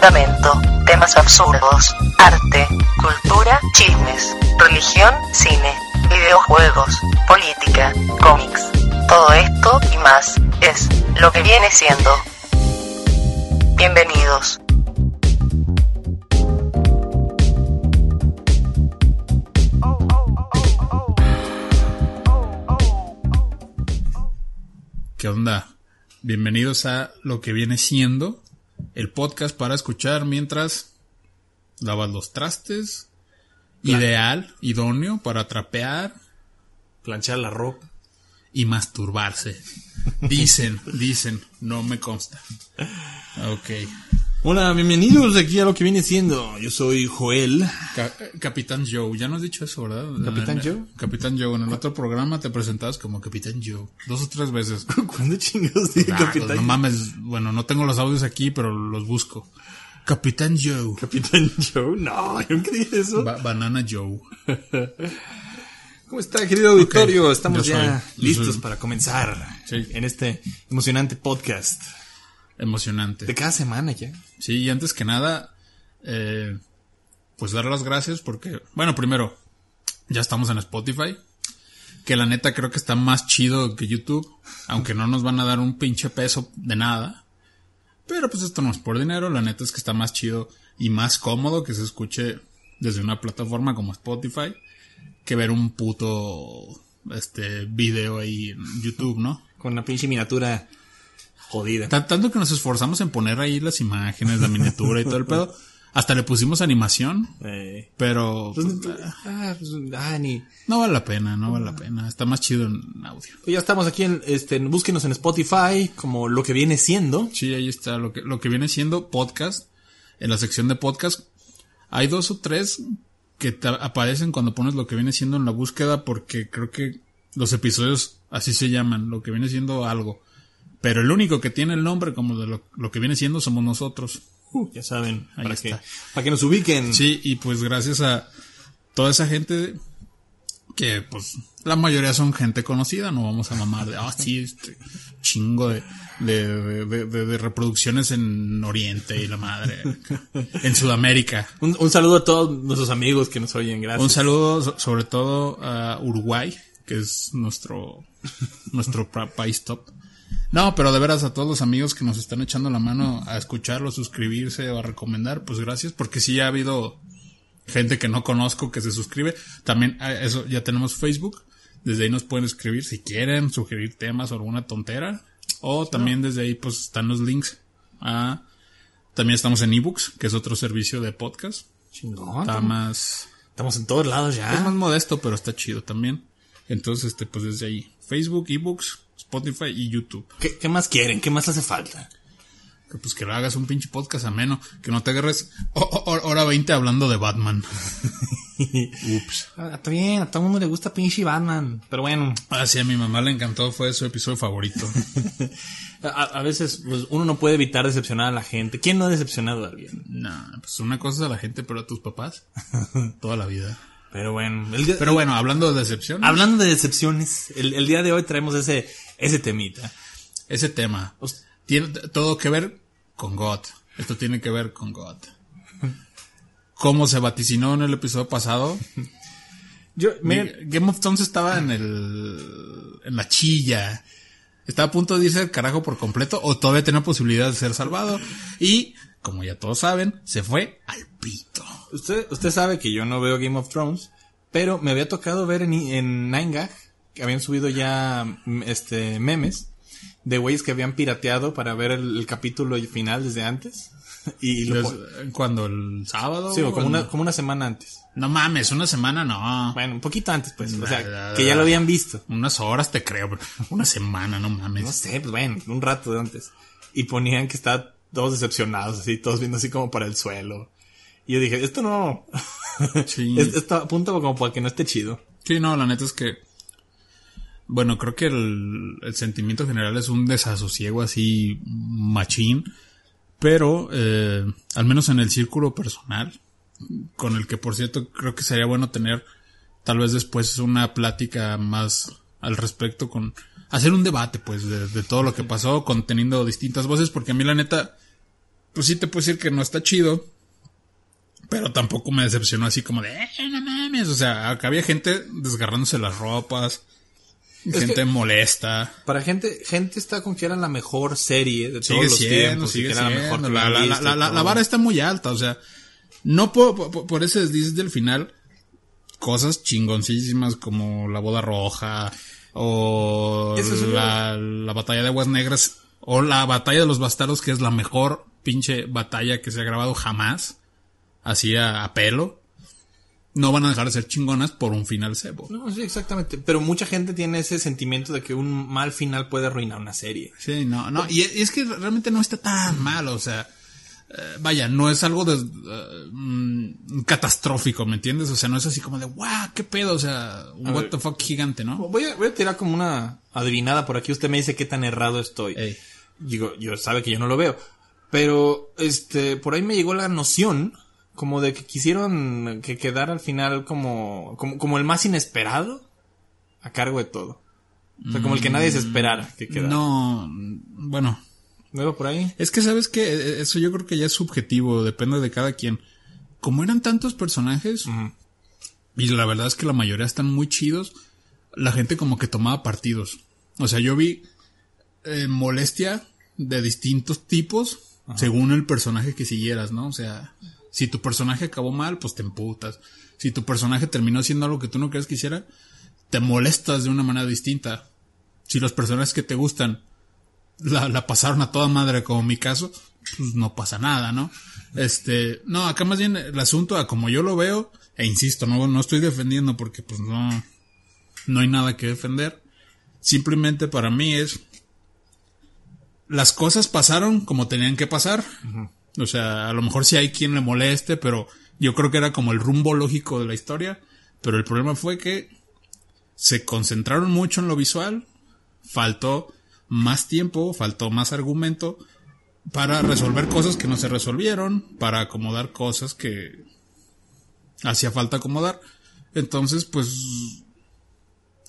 fundamento, temas absurdos, arte, cultura, chismes, religión, cine, videojuegos, política, cómics. Todo esto y más es lo que viene siendo. Bienvenidos. ¿Qué onda? Bienvenidos a lo que viene siendo el podcast para escuchar mientras lavas los trastes. Ideal, idóneo para trapear planchar la ropa. y masturbarse. Dicen, dicen, no me consta. Ok. Hola, bienvenidos aquí a lo que viene siendo. Yo soy Joel. Ca- Capitán Joe, ya no has dicho eso, ¿verdad? ¿Capitán En- Joe? Capitán Joe, en el otro programa te presentabas como Capitán Joe, dos o tres veces. ¿Cuándo chingados dije Capitán pues no mames, bueno, no tengo los audios aquí, pero los busco. Capitán Joe. Capitán Joe? No, yo nunca dije eso. Ba- Banana Joe. ¿Cómo está, querido auditorio? Estamos ya soy- listos soy- para comenzar Sí. en este emocionante podcast Emocionante. de cada semana ya. Sí, y antes que nada, eh, pues dar las gracias porque, bueno, primero, ya estamos en Spotify, que la neta creo que está más chido que YouTube, aunque no nos van a dar un pinche peso de nada. Pero pues esto no es por dinero, la neta es que está más chido y más cómodo que se escuche desde una plataforma como Spotify que ver un puto este video ahí en YouTube, ¿no? Con una pinche miniatura jodida. Ta- Tanto que nos esforzamos en poner ahí las imágenes, la miniatura y todo el pedo. Hasta le pusimos animación, Eh, pero pues, ah, pues, ah, ni. no vale la pena, no vale la pena. Está más chido en audio. Pues ya estamos aquí en, este, búsquenos en Spotify como lo que viene siendo. Sí, ahí está lo que, lo que viene siendo podcast. En la sección de podcast hay dos o tres que te aparecen cuando pones lo que viene siendo en la búsqueda porque creo que los episodios así se llaman, lo que viene siendo algo. Pero el único que tiene el nombre como de lo, lo que viene siendo somos nosotros. Uh, ya saben, Ahí para está. que, para que nos ubiquen. Sí, y pues gracias a toda esa gente que pues la mayoría son gente conocida, no vamos a mamar de, ah, sí, este chingo de, de, de- de- de reproducciones en Oriente y la madre, en Sudamérica. Un, un saludo a todos nuestros amigos que nos oyen, gracias. Un saludo so- sobre todo a Uruguay, que es nuestro, nuestro pa- país top. No, pero de veras a todos los amigos que nos están echando la mano a escucharlo, suscribirse o a recomendar, pues gracias, porque sí ha habido gente que no conozco que se suscribe. También a eso ya tenemos Facebook. Desde ahí nos pueden escribir si quieren, sugerir temas o alguna tontera. O también desde ahí pues están los links. a también estamos en ebooks, que es otro servicio de podcast. Chingón. Está más Estamos en todos lados ya. es más modesto, pero está chido también. Entonces, este, pues desde ahí. Facebook, ebooks, Spotify y YouTube. ¿Qué, qué más quieren? ¿Qué más hace falta? Que pues que lo hagas un pinche podcast ameno. Que no te agarres oh, oh, oh, hora 20 hablando de Batman. Ups. Ah, está bien, a todo el mundo le gusta pinche Batman. Pero bueno, Ah, sí, a mi mamá le encantó. Fue su episodio favorito. a, a veces pues, uno no puede evitar decepcionar a la gente. ¿Quién no ha decepcionado a alguien? nah, pues una cosa es a la gente, pero a tus papás. Toda la vida. Pero bueno, día- Pero bueno, hablando de decepción. hablando de decepciones, el, el día de hoy traemos ese, ese temita. ese tema tiene todo que ver con God. Esto tiene que ver con God. Como se vaticinó en el episodio pasado, Yo, miren, Ga- Game of Thrones estaba en el en la chilla. Estaba a punto de irse al carajo por completo o todavía tenía posibilidad de ser salvado y como ya todos saben, se fue al pito. usted, usted sabe que yo no veo Game of Thrones, pero me había tocado ver en, en 9gag que habían subido ya mm, este memes de güeyes que habían pirateado para ver el, el capítulo final desde antes. Y lo cuando el sábado Sí, o como una, como una semana antes. No mames, una semana no. Bueno, un poquito antes, pues. O sea, que ya lo habían visto. Unas horas te creo, pero una semana, no mames. No sé, pues bueno, un rato de antes. Y ponían que estaban todos decepcionados, así, todos viendo así como para el suelo. Y yo dije, esto no. Sí. Es- Esto apunta como para que no esté chido. Sí, no, la neta es que. Bueno, creo que el, el sentimiento general es un desasosiego así machín. Pero, eh, al menos en el círculo personal, con el que por cierto creo que sería bueno tener tal vez después una plática más al respecto con hacer un debate pues de, de todo lo que pasó conteniendo distintas voces porque a mí la neta pues sí te puedo decir que no está chido. Pero tampoco me decepcionó así como de, eh, no mames. O sea, acá había gente desgarrándose las ropas. gente molesta. Para gente, gente está con que era la mejor serie de Sigue todos los siendo, tiempos sigue era la mejor siendo. La, visto vara está muy alta, o sea, no por, por, por ese desliz del final, cosas chingoncísimas como la boda roja o es la, la batalla de aguas negras o la batalla de los bastardos que es la mejor pinche batalla que se ha grabado jamás, así a, a pelo. No van a dejar de ser chingonas por un final cebo. No, sí, exactamente. Pero mucha gente tiene ese sentimiento de que un mal final puede arruinar una serie. Sí, no, no, y es que realmente no está tan mal, o sea, eh, vaya, no es algo de, eh, mm, catastrófico, ¿me entiendes? O sea, no es así como de, wow, qué pedo, o sea, un A what ver. the fuck gigante, ¿no? Voy a, voy a tirar como una adivinada por aquí. Usted me dice qué tan errado estoy. Ey. Digo, yo sabe que yo no lo veo. Pero, este, por ahí me llegó la noción como de que quisieron que quedara al final como, como, como el más inesperado a cargo de todo. O sea, como el que nadie se esperara que quedara. No, bueno, ¿No iba por ahí? es que sabes que eso yo creo que ya es subjetivo, depende de cada quien. Como eran tantos personajes, y la verdad es que la mayoría están muy chidos, la gente como que tomaba partidos. O sea, yo vi eh, molestia de distintos tipos según el personaje que siguieras, ¿no? O sea, si tu personaje acabó mal, pues te emputas. Si tu personaje terminó siendo algo que tú no crees que hiciera, te molestas de una manera distinta. Si los personajes que te gustan la, pasaron a toda madre, como mi caso, pues no pasa nada, ¿no? Este, no, acá más bien el asunto, a como yo lo veo, e insisto, no, no estoy defendiendo porque pues no, no hay nada que defender. Simplemente para mí es, las cosas pasaron como tenían que pasar. O sea, a lo mejor sí hay quien le moleste, pero yo creo que era como el rumbo lógico de la historia. Pero el problema fue que se concentraron mucho en lo visual, faltó más tiempo, faltó más argumento para resolver cosas que no se resolvieron, para acomodar cosas que hacía falta acomodar. Entonces, pues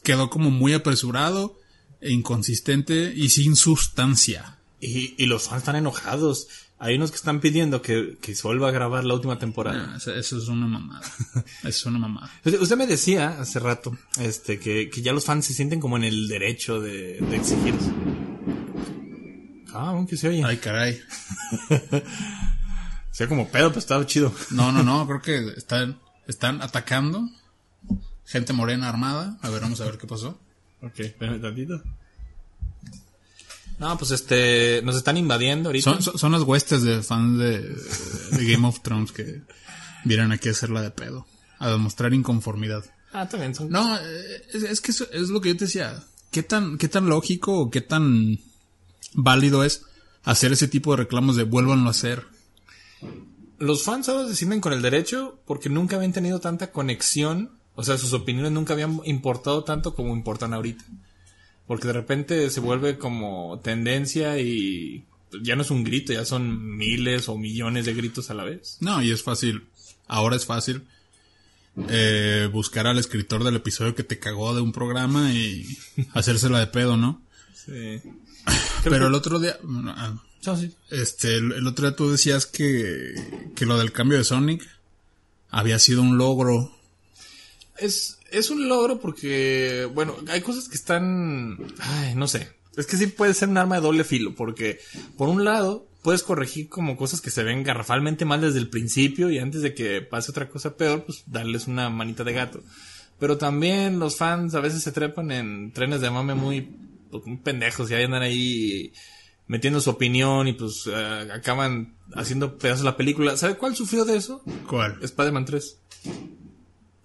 quedó como muy apresurado inconsistente y sin sustancia. Y, y los fans están enojados. Hay unos que están pidiendo que, que se vuelva a grabar la última temporada. Ah, Eso, eso es una mamada. Es una mamada. Usted me decía hace rato este, que, que ya los fans se sienten como en el derecho de, de exigir. Ah, aunque se oye. Ay, caray. Sea como pedo, pero estaba chido. No, no, no, creo que están, están atacando gente morena armada. A ver, vamos a ver qué pasó. Ok, espérame tantito. No, pues este, nos están invadiendo ahorita. Son, son, son las huestes de fans de, de Game of Thrones que vienen aquí a hacerla de pedo. A demostrar inconformidad. Ah, también son. No, es, es que eso es lo que yo te decía. ¿Qué tan, qué tan lógico o qué tan válido es hacer ese tipo de reclamos de vuélvanlo a hacer? Los fans ahora se sienten con el derecho porque nunca habían tenido tanta conexión. O sea, sus opiniones nunca habían importado tanto como importan ahorita. Porque de repente se vuelve como tendencia y ya no es un grito, ya son miles o millones de gritos a la vez. No, y es fácil. Ahora es fácil eh, buscar al escritor del episodio que te cagó de un programa y hacérsela de pedo, ¿no? Sí. Pero el otro día, bueno, ah, No, sí. este, el, el otro día tú decías que, que lo del cambio de Sonic había sido un logro. Es, es un logro porque, bueno, hay cosas que están, ay, no sé. Es que sí puede ser un arma de doble filo, porque por un lado puedes corregir como cosas que se ven garrafalmente mal desde el principio y antes de que pase otra cosa peor, pues darles una manita de gato. Pero también los fans a veces se trepan en trenes de mame muy, pues, muy pendejos y ahí andan ahí metiendo su opinión y pues eh, acaban haciendo pedazos la película. ¿Sabe cuál sufrió de eso? ¿Cuál? Spider-Man 3.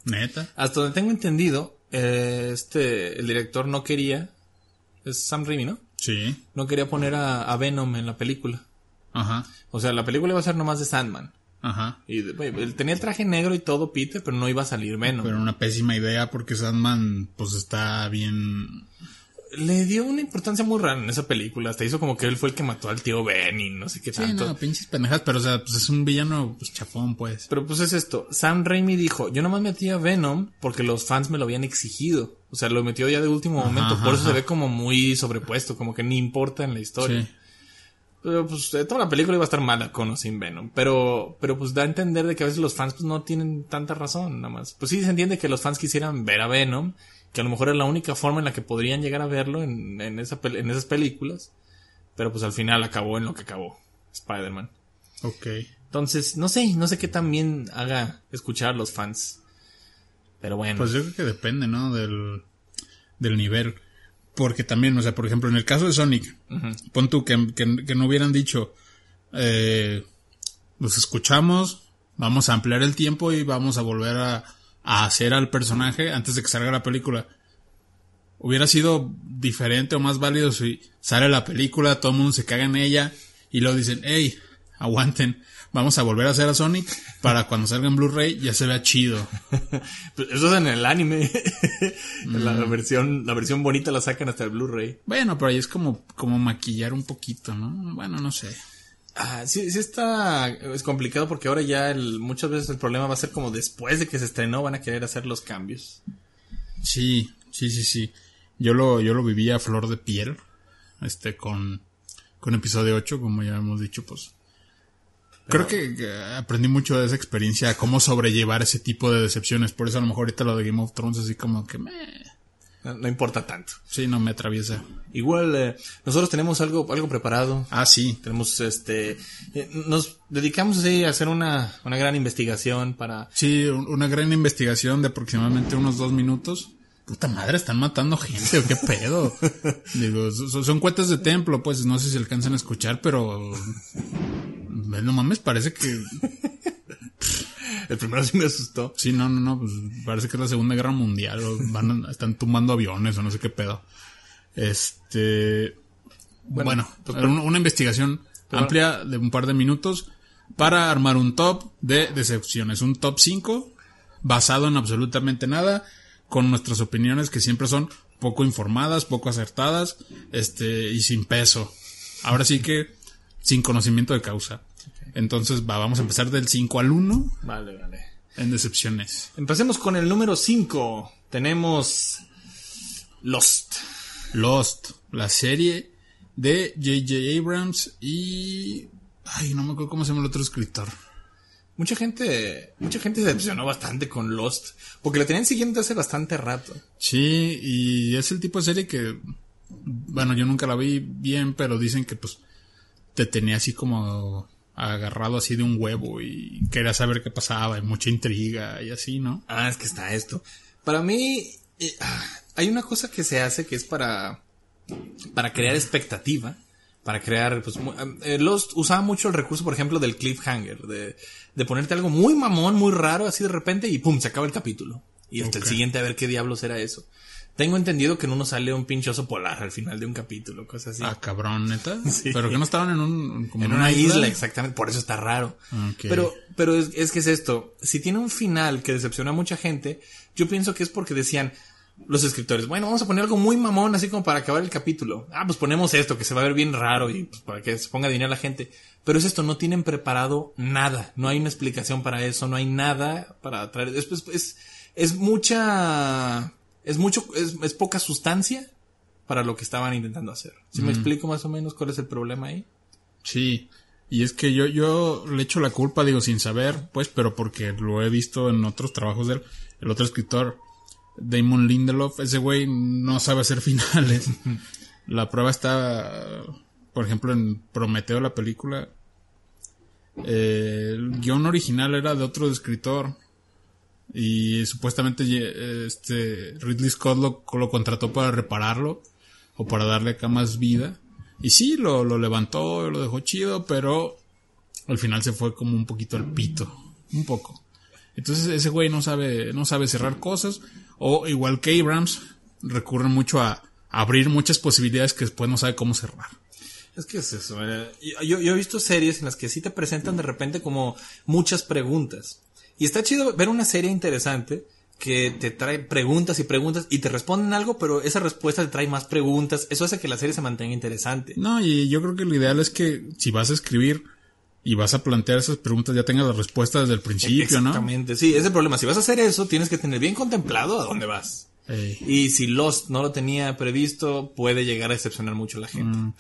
Neta. Hasta donde tengo entendido, eh, este, el director no quería, es Sam Raimi, ¿no? Sí. No quería poner a, a Venom en la película. Ajá. O sea, la película iba a ser nomás de Sandman. Ajá. Y él tenía el traje negro y todo, Peter, pero no iba a salir Venom. Pero una pésima idea porque Sandman pues está bien... Le dio una importancia muy rara en esa película. Hasta hizo como que él fue el que mató al tío Ben y no sé qué Sí, tanto. no, pinches pendejas, pero o sea, pues es un villano pues chafón, pues. Pero pues es esto, Sam Raimi dijo, yo nomás metí a Venom porque los fans me lo habían exigido. O sea, lo metió ya de último Ajá, momento, por eso ajá. se ve como muy sobrepuesto, como que ni importa en la historia. Sí. Pero, pues toda la película iba a estar mala con o sin Venom. Pero, pero pues da a entender de que a veces los fans pues no tienen tanta razón, nada más. Pues sí se entiende que los fans quisieran ver a Venom, que a lo mejor es la única forma en la que podrían llegar a verlo en, en, esa, en esas películas. Pero pues al final acabó en lo que acabó. Spider-Man. Ok. Entonces, no sé, no sé qué también haga escuchar a los fans. Pero bueno. Pues yo creo que depende, ¿no? Del, del nivel. Porque también, o sea, por ejemplo, en el caso de Sonic, pon tú que, que- que no hubieran dicho, eh, los escuchamos, vamos a ampliar el tiempo y vamos a volver a, a hacer al personaje antes de que salga la película. Hubiera sido diferente o más válido si sale la película, todo el mundo se caga en ella y luego dicen, hey, aguanten, vamos a volver a hacer a Sonic para cuando salga en Blu-ray ya se vea chido. Pues eso es en el anime. la, versión, la versión bonita la sacan hasta el Blu-ray. Bueno, pero ahí es como, como maquillar un poquito, ¿no? Bueno, no sé. Ah, sí, sí está, es complicado porque ahora ya el, muchas veces el problema va a ser como después de que se estrenó van a querer hacer los cambios. Sí, sí, sí, sí. Yo lo, yo lo viví a flor de piel, este, con, con episodio 8, como ya hemos dicho, pues. Creo que aprendí mucho de esa experiencia, cómo sobrellevar ese tipo de decepciones. Por eso a lo mejor ahorita lo de Game of Thrones así como que me... No, importa tanto. Sí, no me atraviesa. Igual, eh, nosotros tenemos algo, algo preparado. Ah, sí. Tenemos, este, eh, nos dedicamos así a hacer una, una gran investigación para, Sí, un- una gran investigación de aproximadamente unos dos minutos. Puta madre, están matando gente, ¿o qué pedo? Digo, so- son, cuentas de templo, pues no sé si alcanzan a escuchar, pero. No mames, parece que. El primero sí me asustó. Sí, no, no, no, pues parece que es la Segunda Guerra Mundial, o van, a- están tumbando aviones o no sé qué pedo. Este. Bueno, pues, una, una investigación pero- amplia de un par de minutos para armar un top de decepciones. Un top 5 basado en absolutamente nada, con nuestras opiniones que siempre son poco informadas, poco acertadas, este, y sin peso. Ahora sí que sin conocimiento de causa. Entonces, va, vamos a empezar del 5 al 1 Vale, vale. en decepciones. Empecemos con el número 5. Tenemos Lost. Lost, la serie de J.J. Abrams y... Ay, no me acuerdo cómo se llama el otro escritor. Mucha gente, mucha gente se decepcionó bastante con Lost, porque la tenían siguiendo hace bastante rato. Sí, y es el tipo de serie que... Bueno, yo nunca la vi bien, pero dicen que pues te tenía así como agarrado así de un huevo y quería saber qué pasaba y mucha intriga y así, ¿no? Ah, es que está esto. Para mí, eh, ah, hay una cosa que se hace que es para, para crear expectativa, para crear, pues, mu- eh, Lost usaba mucho el recurso, por ejemplo, del cliffhanger, de, de ponerte algo muy mamón, muy raro, así de repente, y pum, se acaba el capítulo. Y hasta el siguiente a ver qué diablos era eso. Tengo entendido que en uno sale un pinche oso polar al final de un capítulo, cosas así. Ah, cabrón, neta. Sí. Pero que no estaban en un... como En una isla, exactamente, por eso está raro. Ok. Pero, pero es, es que es esto, si tiene un final que decepciona a mucha gente, yo pienso que es porque decían los escritores, bueno, vamos a poner algo muy mamón, así como para acabar el capítulo. Ah, pues ponemos esto, que se va a ver bien raro y pues, para que se ponga dinero la gente. Pero es esto, no tienen preparado nada, no hay una explicación para eso, no hay nada para traer. Después, es, es mucha, es mucho, es, es poca sustancia para lo que estaban intentando hacer. Si me explico más o menos cuál es el problema ahí? Sí, y es que yo, yo le echo la culpa, digo, sin saber, pues, pero porque lo he visto en otros trabajos de él. El otro escritor, Damon Lindelof, ese güey no sabe hacer finales. la prueba está, por ejemplo, en Prometeo, la película. Eh, el guion original era de otro escritor. Y supuestamente este Ridley Scott lo, lo contrató para repararlo o para darle acá más vida. Y sí, lo, lo levantó, lo dejó chido, pero al final se fue como un poquito al pito. Un poco. Entonces ese güey no sabe, no sabe cerrar cosas. O igual que Abrams, recurre mucho a, abrir muchas posibilidades que después no sabe cómo cerrar. Es que es eso. eh, Yo, yo he visto series en las que sí te presentan de repente como muchas preguntas. Y está chido ver una serie interesante que te trae preguntas y preguntas y te responden algo, pero esa respuesta te trae más preguntas. Eso hace que la serie se mantenga interesante. No, y yo creo que lo ideal es que si vas a escribir y vas a plantear esas preguntas ya tengas las respuestas desde el principio, ¿no? Exactamente. Sí, ese es el problema. Si vas a hacer eso, tienes que tener bien contemplado a dónde vas. Ey. Y si Lost no lo tenía previsto, puede llegar a decepcionar mucho a la gente. Mm.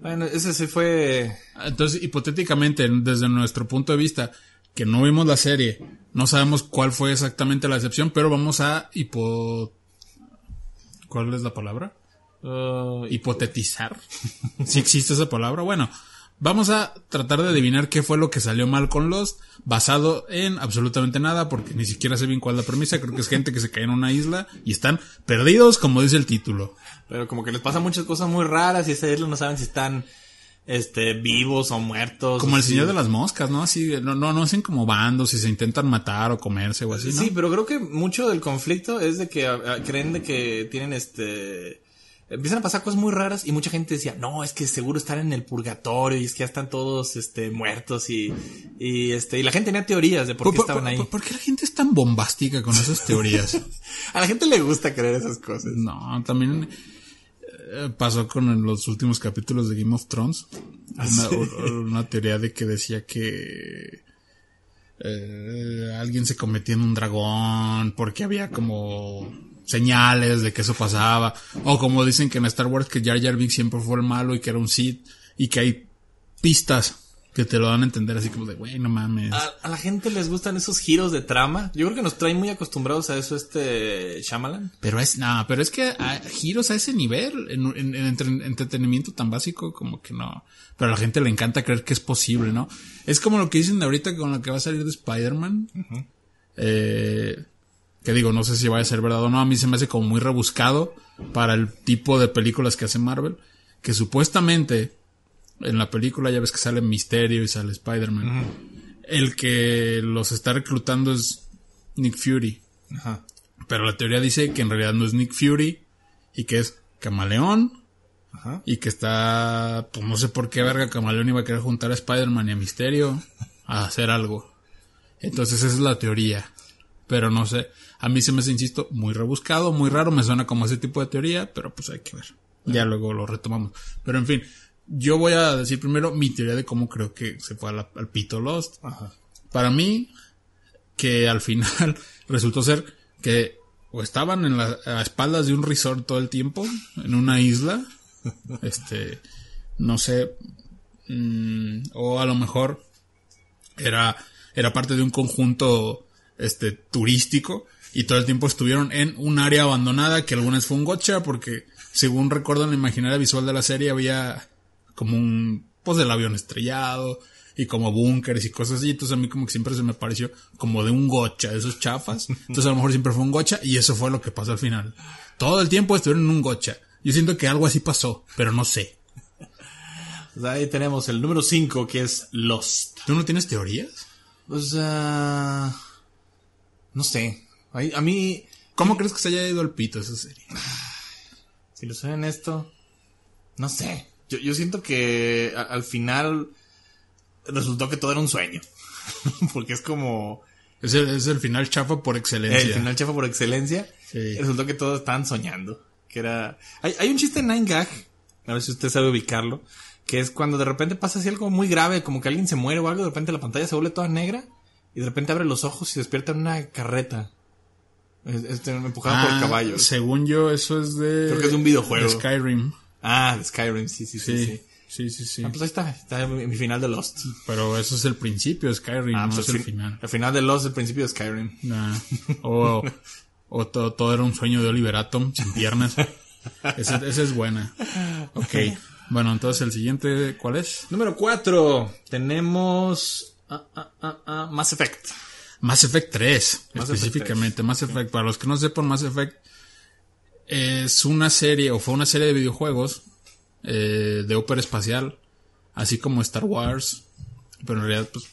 Bueno, ese se fue... Entonces, hipotéticamente, desde nuestro punto de vista, que no vimos la serie, no sabemos cuál fue exactamente la decepción, pero vamos a hipo... ¿Cuál es la palabra? uh, Hipotetizar. si existe esa palabra. Bueno, vamos a tratar de adivinar qué fue lo que salió mal con Lost, basado en absolutamente nada, porque ni siquiera sé bien cuál es la premisa. Creo que es gente que se cae en una isla y están perdidos, como dice el título. pero como que les pasan muchas cosas muy raras y esa isla no saben si están este vivos o muertos. Como el señor de las moscas, ¿no? Así, no, no, no hacen como bandos y se intentan matar o comerse o así, ¿no? Sí, pero creo que mucho del conflicto es de que creen de que tienen este empiezan a pasar cosas muy raras y mucha gente decía, "No, es que seguro están en el purgatorio y es que ya están todos este muertos y y este y la gente tenía teorías de por qué estaban ahí." por- por qué la gente es tan bombástica con esas teorías? A la gente le gusta creer esas cosas. no, también pasó con los últimos capítulos de Game of Thrones. Una, u- una teoría de que decía que eh, alguien se convertía en un dragón porque había como señales de que eso pasaba. O como dicen que en Star Wars que Jar Jar Binks siempre fue el malo y que era un Sith y que hay pistas que te lo dan a entender así como de, güey, no mames. A, a la gente les gustan esos giros de trama. Yo creo que nos traen muy acostumbrados a eso este Shyamalan. Pero es, no, pero es que a- giros a ese nivel, en, en- en entre- entretenimiento tan básico, como que no. Pero a la gente le encanta creer que es posible, ¿no? Es como lo que dicen de ahorita con lo que va a salir de Spider-Man. Eh, que digo, no sé si vaya a ser verdad o no, a mí se me hace como muy rebuscado para el tipo de películas que hace Marvel. Que supuestamente en la película ya ves que sale Misterio y sale Spider-Man. El que los está reclutando es Nick Fury. Ajá. Pero la teoría dice que en realidad no es Nick Fury y que es Camaleón Ajá. y que está, pues no sé por qué verga Camaleón iba a querer juntar a Spider-Man y a Misterio a hacer algo. Entonces esa es la teoría. Pero no sé, a mí se me hace, insisto, muy rebuscado, muy raro, me suena como ese tipo de teoría, pero pues hay que ver. Ya luego lo retomamos. Pero en fin, yo voy a decir primero mi teoría de cómo creo que se fue al pito Lost. Ajá. Para mí, que al final resultó ser que o estaban en la, a espaldas de un resort todo el tiempo, en una isla, este, no sé, mm, o a lo mejor era, era parte de un conjunto, este, turístico, y todo el tiempo estuvieron en un área abandonada, que algunas fue un gocha, porque según recuerdo en la imaginaria visual de la serie había como un, pues del avión estrellado, y como búnkeres y cosas así. Entonces a mí como que siempre se me pareció como de un gocha, de esos chafas. Entonces a lo mejor siempre fue un gocha y eso fue lo que pasó al final. Todo el tiempo estuvieron en un gocha. Yo siento que algo así pasó, pero no sé. Pues ahí tenemos el número 5 que es Lost. ¿Tú no tienes teorías? Pues ah, no sé. A mí ¿Cómo crees que se haya ido al pito esa serie? Si lo soy honesto, no sé. Yo, yo siento que a- al final resultó que todo era un sueño. Porque es como Es el, es el final chafa por excelencia. el final chafa por excelencia. Sí. Resultó que todos estaban soñando. Que era. Hay, hay un chiste en Nine Gag, a ver si usted sabe ubicarlo. Que es cuando de repente pasa así algo muy grave, como que alguien se muere o algo, de repente la pantalla se vuelve toda negra. Y de repente abre los ojos y despierta en una carreta. Empujada por Ah, caballos. Según yo, eso es de. Creo que es de un videojuego. de Skyrim. Ah, de Skyrim, sí, sí, sí. Sí. sí. Sí, sí. Ah, pues ahí está, está mi final de Lost. Pero eso es el principio de Skyrim, Ah, no pues es el fin- final. El final de Lost, el principio de Skyrim. Nah. O, o todo, todo era un sueño de Oliver Atom sin piernas. Esa esa es buena. Ok. Bueno, entonces el siguiente, ¿cuál es? Número 4. Tenemos ah, ah, ah, Mass Effect. Mass Effect 3, Mass Effect específicamente. Mass Effect, para los que no sepan, Mass Effect es una serie, o fue una serie de videojuegos eh, de ópera espacial, así como Star Wars, pero en realidad, pues,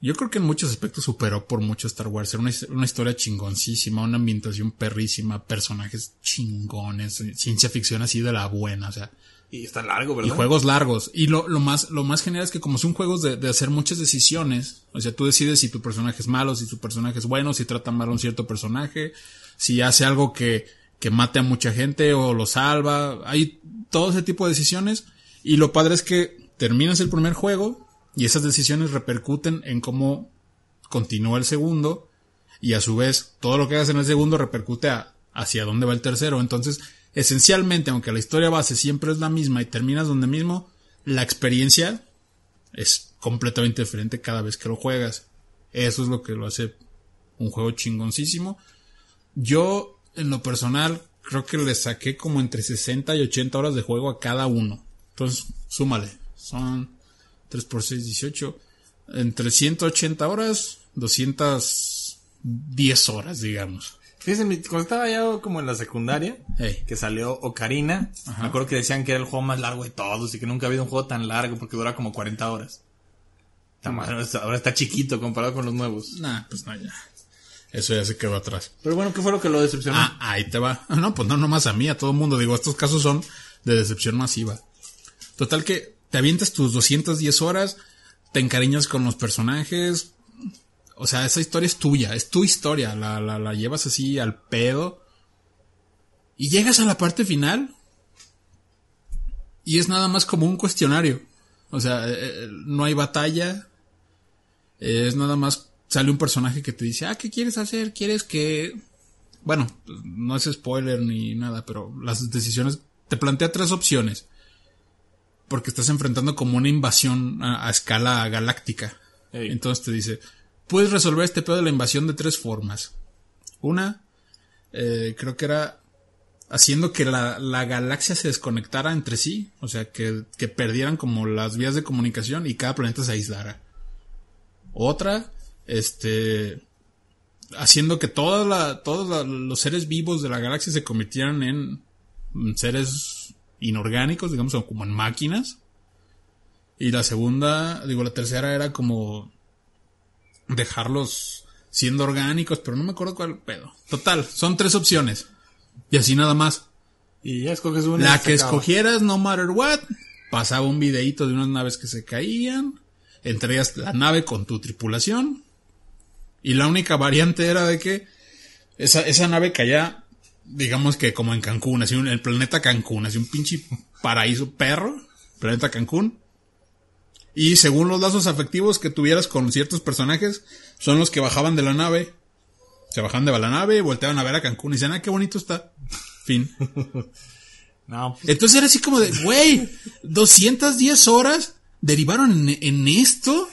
yo creo que en muchos aspectos superó por mucho Star Wars. Era una, una historia chingoncísima, una ambientación perrísima, personajes chingones, ciencia ficción así de la buena, o sea, Y está largo, y ¿verdad? juegos largos. Y lo, lo más, lo más genial es que como son juegos de, de hacer muchas decisiones, o sea, tú decides si tu personaje es malo, si tu personaje es bueno, si trata mal a un cierto personaje, si hace algo que, que mate a mucha gente o lo salva. Hay todo ese tipo de decisiones. Y lo padre es que terminas el primer juego y esas decisiones repercuten en cómo continúa el segundo. Y a su vez, todo lo que hagas en el segundo repercute a, hacia dónde va el tercero. Entonces, esencialmente, aunque la historia base siempre es la misma y terminas donde mismo, la experiencia es completamente diferente cada vez que lo juegas. Eso es lo que lo hace un juego chingoncísimo. Yo, en lo personal, creo que le saqué como entre 60 y 80 horas de juego a cada uno. Entonces, súmale. Son 3 por 6, 18. Entre 180 horas, 210 horas, digamos. Fíjense, cuando estaba ya como en la secundaria, que salió Ocarina, Ajá. me acuerdo que decían que era el juego más largo de todos y que nunca ha habido un juego tan largo porque dura como 40 horas. Ahora está chiquito comparado con los nuevos. Nah, pues no, ya. Eso ya se quedó atrás. Pero bueno, ¿qué fue lo que lo decepcionó? Ah, ahí te va. No, pues no nomás a mí, a todo el mundo. Digo, estos casos son de decepción masiva. Total que te avientas tus 210 horas, te encariñas con los personajes. O sea, esa historia es tuya, es tu historia. La, la, la llevas así al pedo. Y llegas a la parte final. Y es nada más como un cuestionario. O sea, eh, eh, no hay batalla. Es nada más sale un personaje que te dice, ah, ¿qué quieres hacer? ¿Quieres que... Bueno, no es spoiler ni nada, pero las decisiones... Te plantea tres opciones. Porque estás enfrentando como una invasión a, a escala galáctica. Entonces te dice, puedes resolver este pedo de la invasión de tres formas. Una, eh, creo que era haciendo que la, la galaxia se desconectara entre sí, o sea, que, que perdieran como las vías de comunicación y cada planeta se aislara. Otra, este, haciendo que toda la, todos los seres vivos de la galaxia se convirtieran en seres inorgánicos, digamos, como en máquinas. Y la segunda, digo, la tercera era como dejarlos siendo orgánicos, pero no me acuerdo cuál pedo. Total, son tres opciones. Y así nada más. Y ya escoges una. La que acaba. escogieras, no matter what, pasaba un videíto de unas naves que se caían, entregas la nave con tu tripulación, y la única variante era de que esa, esa nave caía, digamos que como en Cancún, así un- el planeta Cancún, así un pinche paraíso perro, planeta Cancún. Y según los lazos afectivos que tuvieras con ciertos personajes, son los que bajaban de la nave. Se bajaban de la nave, volteaban a ver a Cancún y decían, ah, qué bonito está. Fin. No, pues, Entonces era así como de, güey, 210 horas derivaron en, en esto.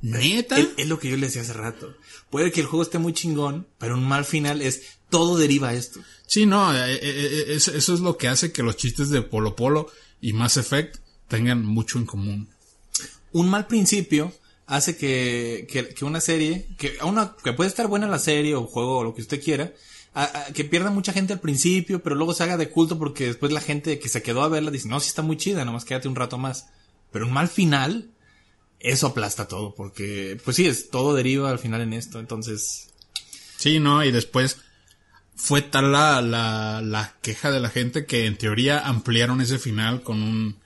Neta. es, es lo que yo le decía hace rato. Puede que el juego esté muy chingón, pero un mal final es todo deriva a esto. Sí, no, eh, eh, eh, eso, es lo que hace que los chistes de Polo Polo y Mass Effect tengan mucho en común. un mal principio hace que, que, que una serie, que, a una, que puede estar buena la serie o juego o lo que usted quiera, a- a- que pierda mucha gente al principio, pero luego se haga de culto porque después la gente que se quedó a verla dice, no, sí está muy chida, nomás quédate un rato más. Pero un mal final, eso aplasta todo, porque, pues sí, es, todo deriva al final en esto, entonces, Sí, no, y después fue tal la, la, la queja de la gente que en teoría ampliaron ese final con un,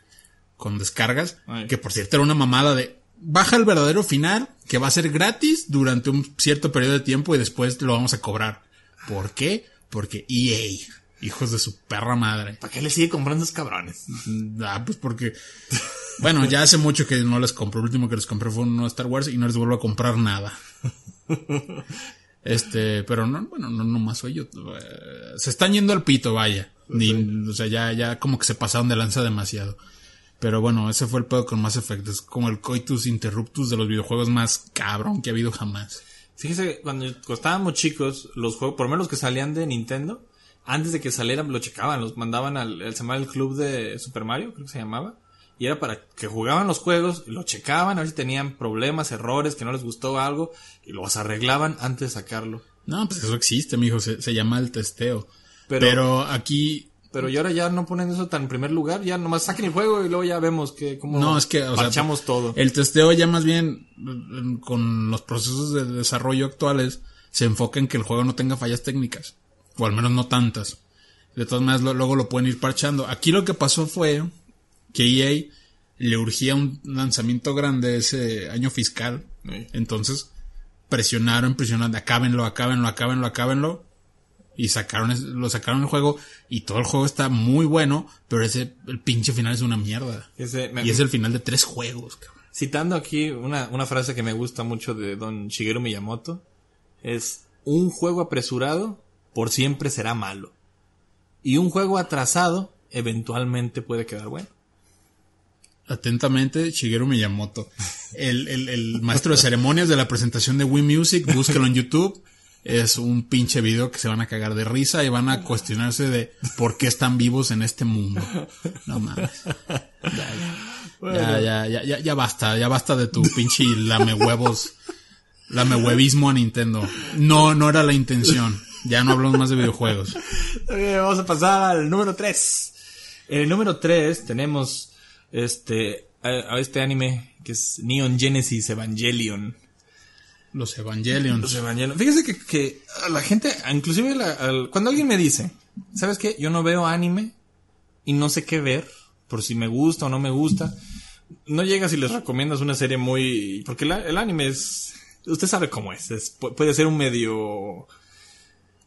con descargas, Ay. que por cierto era una mamada de, baja el verdadero final, que va a ser gratis durante un cierto periodo de tiempo y después lo vamos a cobrar. ¿Por qué? Porque EA, hijos de su perra madre. ¿para qué le sigue comprando esos cabrones? Ah, pues porque, bueno, ya hace mucho que no les compré, el último que les compré fue un nuevo Star Wars y no les vuelvo a comprar nada. Este, pero no, bueno, no nomás soy yo. Eh, Se están yendo al pito, vaya. Ni, o sea, ya, ya como que se pasaron de lanza demasiado. Pero bueno, ese fue el pedo con Mass Effect. Es como el coitus interruptus de los videojuegos más cabrón que ha habido jamás. Fíjese, cuando estábamos chicos, los juegos, por lo menos los que salían de Nintendo, antes de que salieran, lo checaban, los mandaban al, llamaba el club de Super Mario, creo que se llamaba, y era para que jugaban los juegos, lo checaban, a ver si tenían problemas, errores, que no les gustó algo, y los arreglaban antes de sacarlo. No, pues eso existe, mijo. Se, se llama el testeo. Pero- Pero, aquí Pero y ahora ya no ponen eso tan en primer lugar, ya nomás saquen el juego y luego ya vemos que cómo No, es que, o sea, todo. El testeo ya más bien con los procesos de desarrollo actuales se enfoca en que el juego no tenga fallas técnicas, o al menos no tantas. De todas maneras lo- luego lo pueden ir parchando. Aquí lo que pasó fue que EA le urgía un lanzamiento grande ese año fiscal, Sí. entonces presionaron, presionaron, acábenlo, acábenlo, acábenlo, acábenlo. Y sacaron, lo sacaron el juego y todo el juego está muy bueno, pero ese, el pinche final es una mierda. Ese- me- Y es el final de tres juegos, cabrón. Citando aquí una, una frase que me gusta mucho de don Shigeru Miyamoto, es un juego apresurado por siempre será malo. Y un juego atrasado eventualmente puede quedar bueno. Atentamente, Shigeru Miyamoto. El, el, el maestro de ceremonias de la presentación de Wii Music, búsquelo en YouTube. Es un pinche video que se van a cagar de risa y van a cuestionarse de por qué están vivos en este mundo. No mames. Ya, ya, ya, ya, ya basta, ya basta de tu pinche lame huevos, lame huevismo a Nintendo. No, no era la intención. Ya no hablamos más de videojuegos. Okay, vamos a pasar al número 3. En el número 3 tenemos este a, a este anime que es Neon Genesis Evangelion. Los Evangelions. Los. Fíjese que, que a la gente, inclusive la- al- cuando alguien me dice, ¿sabes qué? Yo no veo anime y no sé qué ver, por si me gusta o no me gusta. No llegas y les recomiendas una serie muy... Porque la- el anime es... Usted sabe cómo es. es pu- puede ser un medio...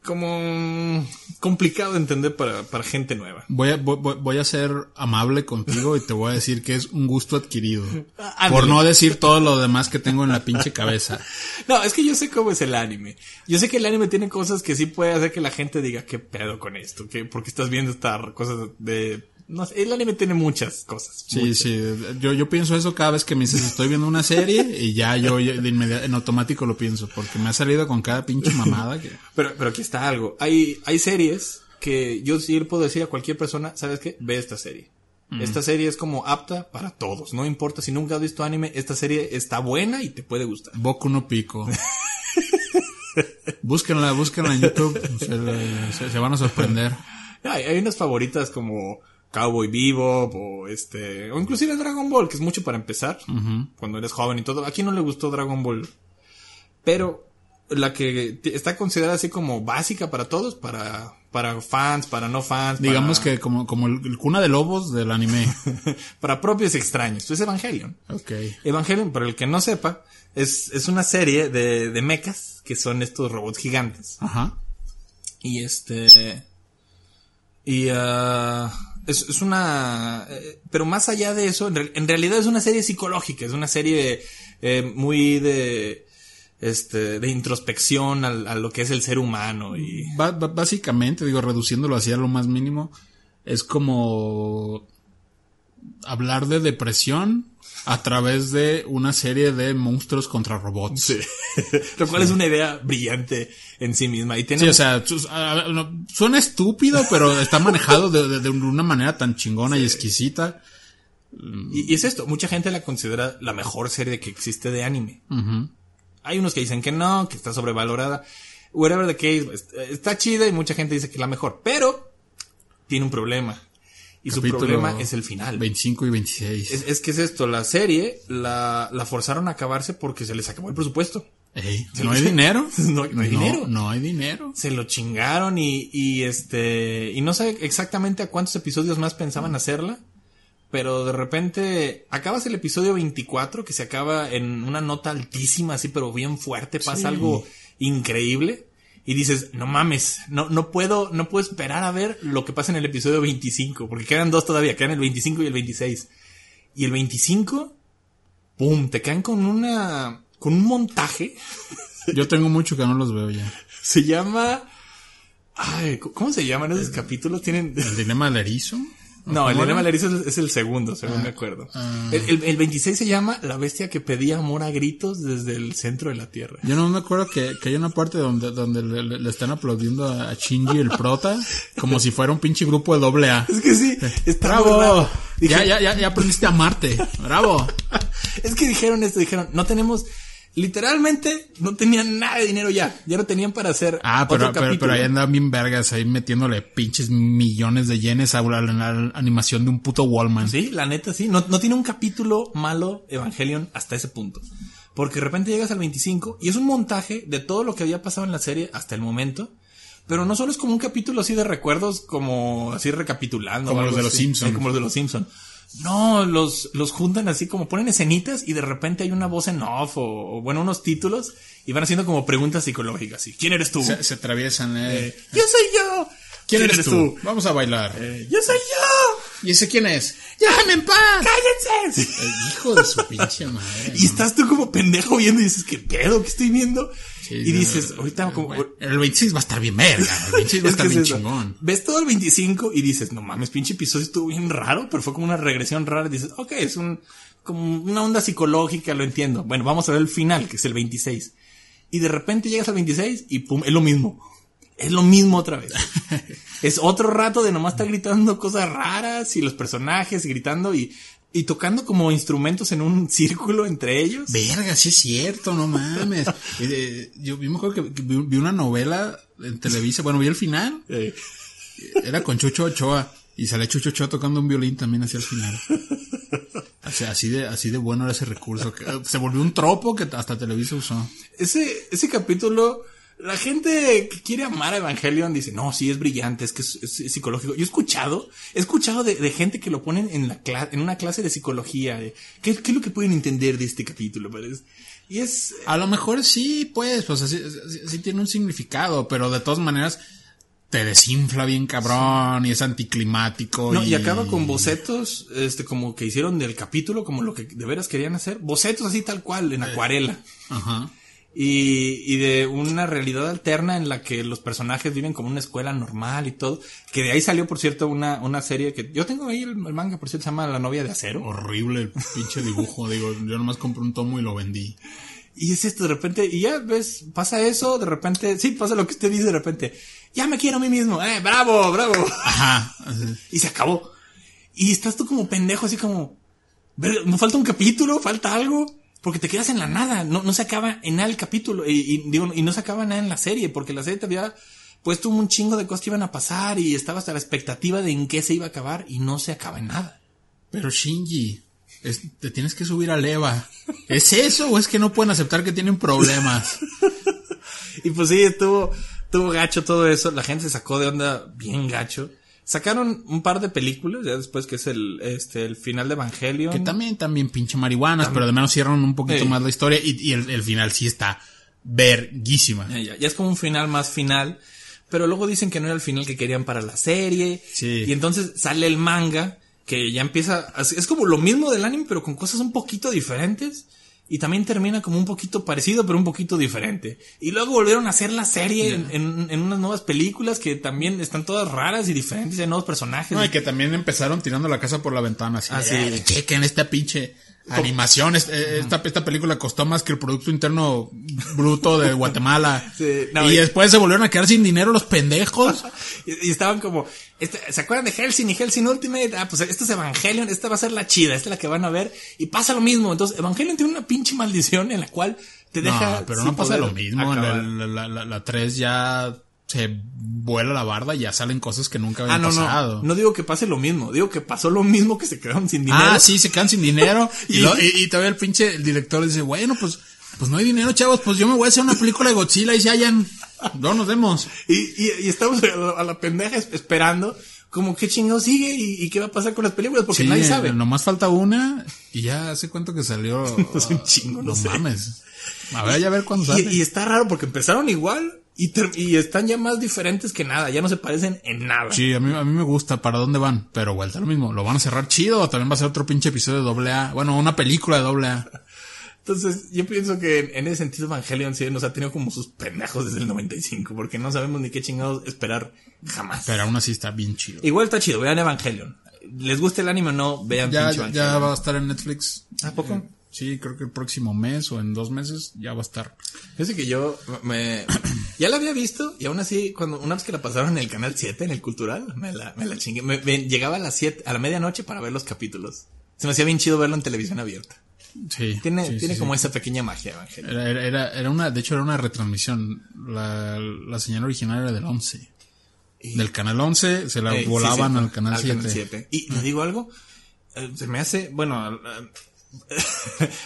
Como... Complicado de entender para, para gente nueva. Voy a, voy, a ser amable contigo y te voy a decir que es un gusto adquirido. Ándale. Por no decir todo lo demás que tengo en la pinche cabeza. No, es que yo sé cómo es el anime. Yo sé que el anime tiene cosas que sí puede hacer que la gente diga, ¿qué pedo con esto? ¿Qué, ¿Por qué estás viendo estas cosas de... No sé, el anime tiene muchas cosas. Sí, muchas. sí. Yo, yo pienso eso cada vez que me dices estoy viendo una serie y ya yo de inmediato, en automático lo pienso porque me ha salido con cada pinche mamada que... Pero, pero aquí está algo. Hay, hay series que yo sí le puedo decir a cualquier persona, ¿sabes qué? Ve esta serie. Esta serie es como apta para todos. No importa si nunca has visto anime, esta serie está buena y te puede gustar. Boku no pico. Búsquenla, búsquenla en YouTube. Se, se- se van a sorprender. Hay, hay unas favoritas como Cowboy Bebop o este, o inclusive Dragon Ball, que es mucho para empezar, cuando eres joven y todo. Aquí no le gustó Dragon Ball, pero la que está considerada así como básica para todos, para, para fans, para no fans, Digamos para, que como, como el, el cuna de lobos del anime. para propios extraños. Es Evangelion. Ok. Evangelion, para el que no sepa, es, es una serie de, de mechas, que son estos robots gigantes. Ajá. Y este. Y ah, es, es una. eh, pero más allá de eso, en, real- en realidad es una serie psicológica, es una serie eh, muy de. Este, de introspección al- a lo que es el ser humano y básicamente, digo, reduciéndolo así a lo más mínimo, es como hablar de depresión a través de una serie de monstruos contra robots. Sí, lo cual es una idea brillante en sí misma. Y tiene o sea, suena estúpido, pero está manejado de, de- de una manera tan chingona y exquisita. y, y es esto, mucha gente la considera la mejor serie que existe de anime. Hay unos que dicen que no, que está sobrevalorada. Whatever the case, est- está chida y mucha gente dice que es la mejor, pero tiene un problema. Y su problema es el final. 25 y 26. Es, es que es esto, la serie la, la forzaron a acabarse porque se les acabó el presupuesto. Ey, ¿No hay dinero? No, no hay dinero. No hay dinero. Se lo chingaron y, y este, y no sé exactamente a cuántos episodios más pensaban hacerla, pero de repente acabas el episodio 24 que se acaba en una nota altísima así, pero bien fuerte, pasa Sí. algo increíble. Y dices, no mames, no, no puedo, no puedo esperar a ver lo que pasa en el episodio 25, porque quedan dos todavía, quedan el 25 y el 26. Y el 25, pum, te caen con una, con un montaje Yo tengo mucho que no los veo ya. se llama. Ay, ¿cómo se llaman esos capítulos? Tienen. El dilema del erizo. No, el erizo es, el segundo, según me acuerdo. El, el- el 26 se llama La bestia que pedía amor a gritos desde el centro de la tierra. Yo no me acuerdo que, que hay una parte donde, donde le, están aplaudiendo a Shinji el prota como si fuera un pinche grupo de doble A. Es que sí, está ¡Bravo! Dije- Ya, ya, ya, ya aprendiste a amarte. ¡Bravo! Es que dijeron esto, dijeron, no tenemos. Literalmente no tenían nada de dinero ya. Ya no tenían para hacer. Ah, pero, otro pero, pero ahí andan bien vergas, ahí metiéndole pinches millones de yenes a la, la- la animación de un puto Wallman. Sí, la neta sí. No, no tiene un capítulo malo Evangelion hasta ese punto. Porque de repente llegas al 25 y es un montaje de todo lo que había pasado en la serie hasta el momento. Pero no solo es como un capítulo así de recuerdos, como así recapitulando. Como los de los así. Simpson. Sí, como los de los Simpson. No, los, los juntan así como ponen escenitas y de repente hay una voz en off o, o, bueno, unos títulos y van haciendo como preguntas psicológicas. así, ¿Quién eres tú? Se, se atraviesan, eh. Yo soy yo. ¿Quién, eres tú? Vamos a bailar. Eh, yo soy yo. ¿Y ese quién es? ¡Déjame en paz! ¡Cállense! El hijo de su pinche madre. Y estás tú como pendejo viendo y dices, ¿qué pedo? ¿Qué estoy viendo? Sí, y dices, no, ahorita como... El 26 va a estar bien verga. El 26 va a Es que estar es bien eso. chingón. Ves todo el 25 y dices, no mames, pinche episodio estuvo bien raro, pero fue como una regresión rara. Y dices, ok, es un, como una onda psicológica, lo entiendo. Bueno, vamos a ver el final, que es el 26. Y de repente llegas al 26 y pum, es lo mismo. Es lo mismo otra vez. es otro rato de nomás estar gritando cosas raras y los personajes gritando y, y tocando como instrumentos en un círculo entre ellos. Verga, sí es cierto, no mames. Eh, yo vi, me acuerdo que, vi, una novela en Televisa, bueno, vi el final, Eh, era con Chucho Ochoa, y sale Chucho Ochoa tocando un violín también hacia el final. Sea, así de, así de bueno era ese recurso, eh, se volvió un tropo que hasta Televisa usó. ese, ese capítulo, la gente que quiere amar a Evangelion dice, no, sí, es brillante, es que es, es- es psicológico. Yo he escuchado, he escuchado de, de gente que lo ponen en la en una clase de psicología, de, ¿qué, qué es lo que pueden entender de este capítulo? Y es, A lo mejor sí, pues, pues así, sí, sí tiene un significado, pero de todas maneras te desinfla bien cabrón y es anticlimático. no, y acaba con bocetos, este, como que hicieron del capítulo, como lo que de veras querían hacer, bocetos así tal cual, en acuarela. Ajá. Y, y de una realidad alterna en la que los personajes viven como una escuela normal y todo. Que de ahí salió, por cierto, una, una serie que yo tengo ahí el, el manga, por cierto, se llama La novia de acero. Horrible el pinche dibujo, digo, yo nomás compré un tomo y lo vendí. Y es esto de repente, y ya ves, pasa eso, de repente, sí, pasa lo que usted dice de repente. Ya me quiero a mí mismo, eh, bravo, bravo. Ajá. Y se acabó. Y estás tú como pendejo, así como, "Verga, no falta un capítulo, falta algo. Porque te quedas en la nada, no, no se acaba en nada el capítulo, y, y digo, y no se acaba nada en la serie, porque la serie te había puesto un chingo de cosas que iban a pasar, y estaba hasta la expectativa de en qué se iba a acabar, y no se acaba en nada. Pero Shinji, es- te tienes que subir al EVA. ¿Es eso o es que no pueden aceptar que tienen problemas? Y pues sí, estuvo, estuvo gacho todo eso, la gente se sacó de onda bien gacho. Sacaron un par de películas, ya después que es el, este, el final de Evangelion. Que también, también pinche marihuanas, pero de menos cierran un poquito Sí. más la historia y, y el, el final sí está verguísima. Ya, ya, ya es como un final más final. Pero luego dicen que no era el final que querían para la serie. Sí. Y entonces sale el manga, que ya empieza. Es como lo mismo del anime, pero con cosas un poquito diferentes. Y también termina como un poquito parecido, pero un poquito diferente. Y luego volvieron a hacer la serie en, en- en unas nuevas películas que también están todas raras y diferentes. Hay nuevos personajes. No, y que también empezaron tirando la casa por la ventana. Así, Ah, de, sí. "Ay, chequen esta pinche animación. eh, Esta, esta película costó más que el Producto Interno Bruto de Guatemala. Sí, no, y y- después se volvieron a quedar sin dinero los pendejos. Y, y estaban como, este, ¿se acuerdan de Helsing y Helsing Ultimate? Ah, pues esto es Evangelion, esta va a ser la chida, esta es la que van a ver. Y pasa lo mismo. Entonces, Evangelion tiene una pinche maldición en la cual te deja. No, pero no pasa lo mismo. La, la, la- la 3 ya se vuela la barda y ya salen cosas que nunca Ah, habían no, pasado. no. No digo que pase lo mismo. Digo que pasó lo mismo que se quedaron sin dinero. Ah, sí, se quedan sin dinero. y, Y- lo- y, y todavía el pinche el director dice, bueno, pues, pues no hay dinero, chavos, pues yo me voy a hacer una película de Godzilla y se hayan. No nos vemos. Y, estamos a la, a la pendeja es- esperando. Como qué chingado sigue y, y qué va a pasar con las películas porque Sí, nadie sabe. Nomás falta una y ya hace cuánto que salió. Es un chingo, no sé. mames. A ver, ya ver cuándo sale. Y, y está raro porque empezaron igual y, están ya más diferentes que nada. Ya no se parecen en nada. Sí, a mí, a mí me gusta para dónde van, pero vuelta lo mismo. ¿Lo van a cerrar chido o también va a ser otro pinche episodio de doble A? Bueno, una película de doble A. Entonces, yo pienso que en, ese sentido Evangelion sí nos ha tenido como sus pendejos desde el 95, porque no sabemos ni qué chingados esperar jamás. Pero aún así está bien chido. Igual está chido, vean Evangelion. Les guste el anime o no, vean Ya, pinche Evangelion. ya va a estar en Netflix. ¿A poco? Eh, sí, creo que el próximo mes o en dos meses ya va a estar. Fíjate que yo me, ya la había visto y aún así, cuando, una vez que la pasaron en el canal 7, en el cultural, me la, me la chingué. Me- me- llegaba a las 7, a la medianoche para ver los capítulos. Se me hacía bien chido verlo en televisión abierta. Sí. Tiene, sí, tiene sí, como sí. esa pequeña magia Evangelion. Era, era, una, de hecho era una retransmisión. La, la señal original era del 11. Y- Del canal 11 se la Eh, volaban al canal 7. 7. Y le digo algo, eh, se me hace, bueno, eh,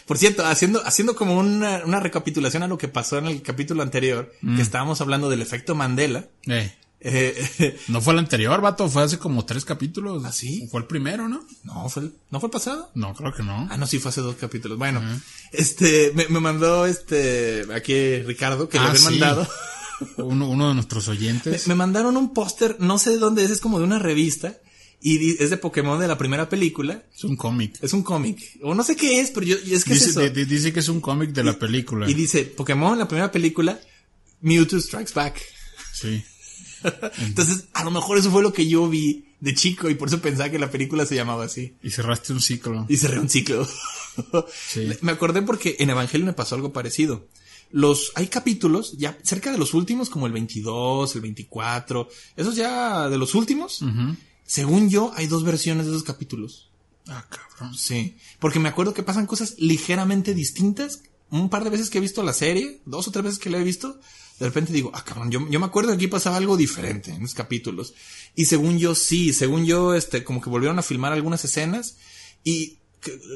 por cierto, haciendo, haciendo como una, una recapitulación a lo que pasó en el capítulo anterior, que estábamos hablando del efecto Mandela. Eh, eh, no fue el anterior, vato, fue hace como tres capítulos. ¿Ah, sí? Fue el primero, ¿no? no, fue el, ¿no fue el pasado? No, creo que no. Ah, no, sí, fue hace dos capítulos. Bueno, este, me, me mandó este, aquí Ricardo, que le Ah, habían sí. mandado. Uno, uno de nuestros oyentes. Me mandaron un póster, no sé de dónde es, es como de una revista. Y es de Pokémon de la primera película. Es un cómic. Es un cómic. O no sé qué es, pero yo, es que es Dice, eso. di- dice que es un cómic de la película. Y dice, Pokémon, la primera película, Mewtwo Strikes Back. Sí. Entonces, a lo mejor eso fue lo que yo vi de chico y por eso pensaba que la película se llamaba así. Y cerraste un ciclo. Y cerré un ciclo. Sí. Me acordé porque en Evangelio me pasó algo parecido. Los, hay capítulos, ya cerca de los últimos, como el 22, el 24, esos ya de los últimos. Según yo, hay dos versiones de esos capítulos. Ah, cabrón. Sí. Porque me acuerdo que pasan cosas ligeramente distintas. Un par de veces que he visto la serie, dos o tres veces que la he visto, de repente digo, ah, cabrón, yo, yo me acuerdo que aquí pasaba algo diferente en los capítulos. Y según yo, sí, según yo, este, como que volvieron a filmar algunas escenas y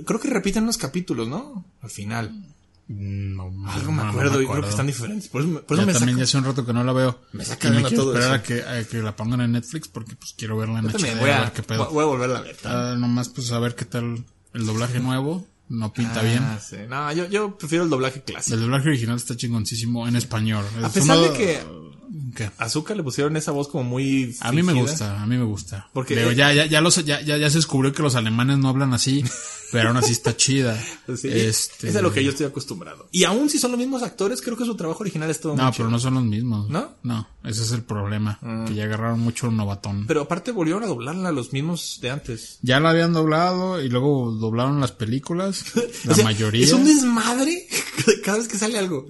creo que repiten los capítulos, ¿no? Al final. No, Algo no, me no acuerdo y creo que están diferentes. Por eso, me- por eso Ya me también ya hace un rato que no la veo. Me saca me quiero todo esperar eso. a que, a que la pongan en Netflix porque pues quiero verla en Yo HD, voy a a, ver qué pedo. voy a volverla a ver. Ah, nomás pues a ver qué tal el doblaje nuevo. No pinta Ah, bien. sí. No, yo, yo prefiero el doblaje clásico. El doblaje original está chingoncísimo en español. A Es pesar uno de que ¿Qué? Azúcar le pusieron esa voz como muy. A mí me gusta, a mí me gusta. Porque- Digo, ya, ya, ya, los, ya, ya, ya se descubrió que los alemanes no hablan así, pero aún así está chida. Pues sí, Este, Es a lo que yo estoy acostumbrado. Y aún si son los mismos actores, creo que su trabajo original es todo No, pero chido. no son los mismos. ¿No? Mm. No, ese es el problema. Que ya agarraron mucho un novatón. Pero aparte volvieron a doblarla a los mismos de antes. Ya la habían doblado y luego doblaron las películas. La O sea, mayoría. Es un desmadre cada vez que sale algo.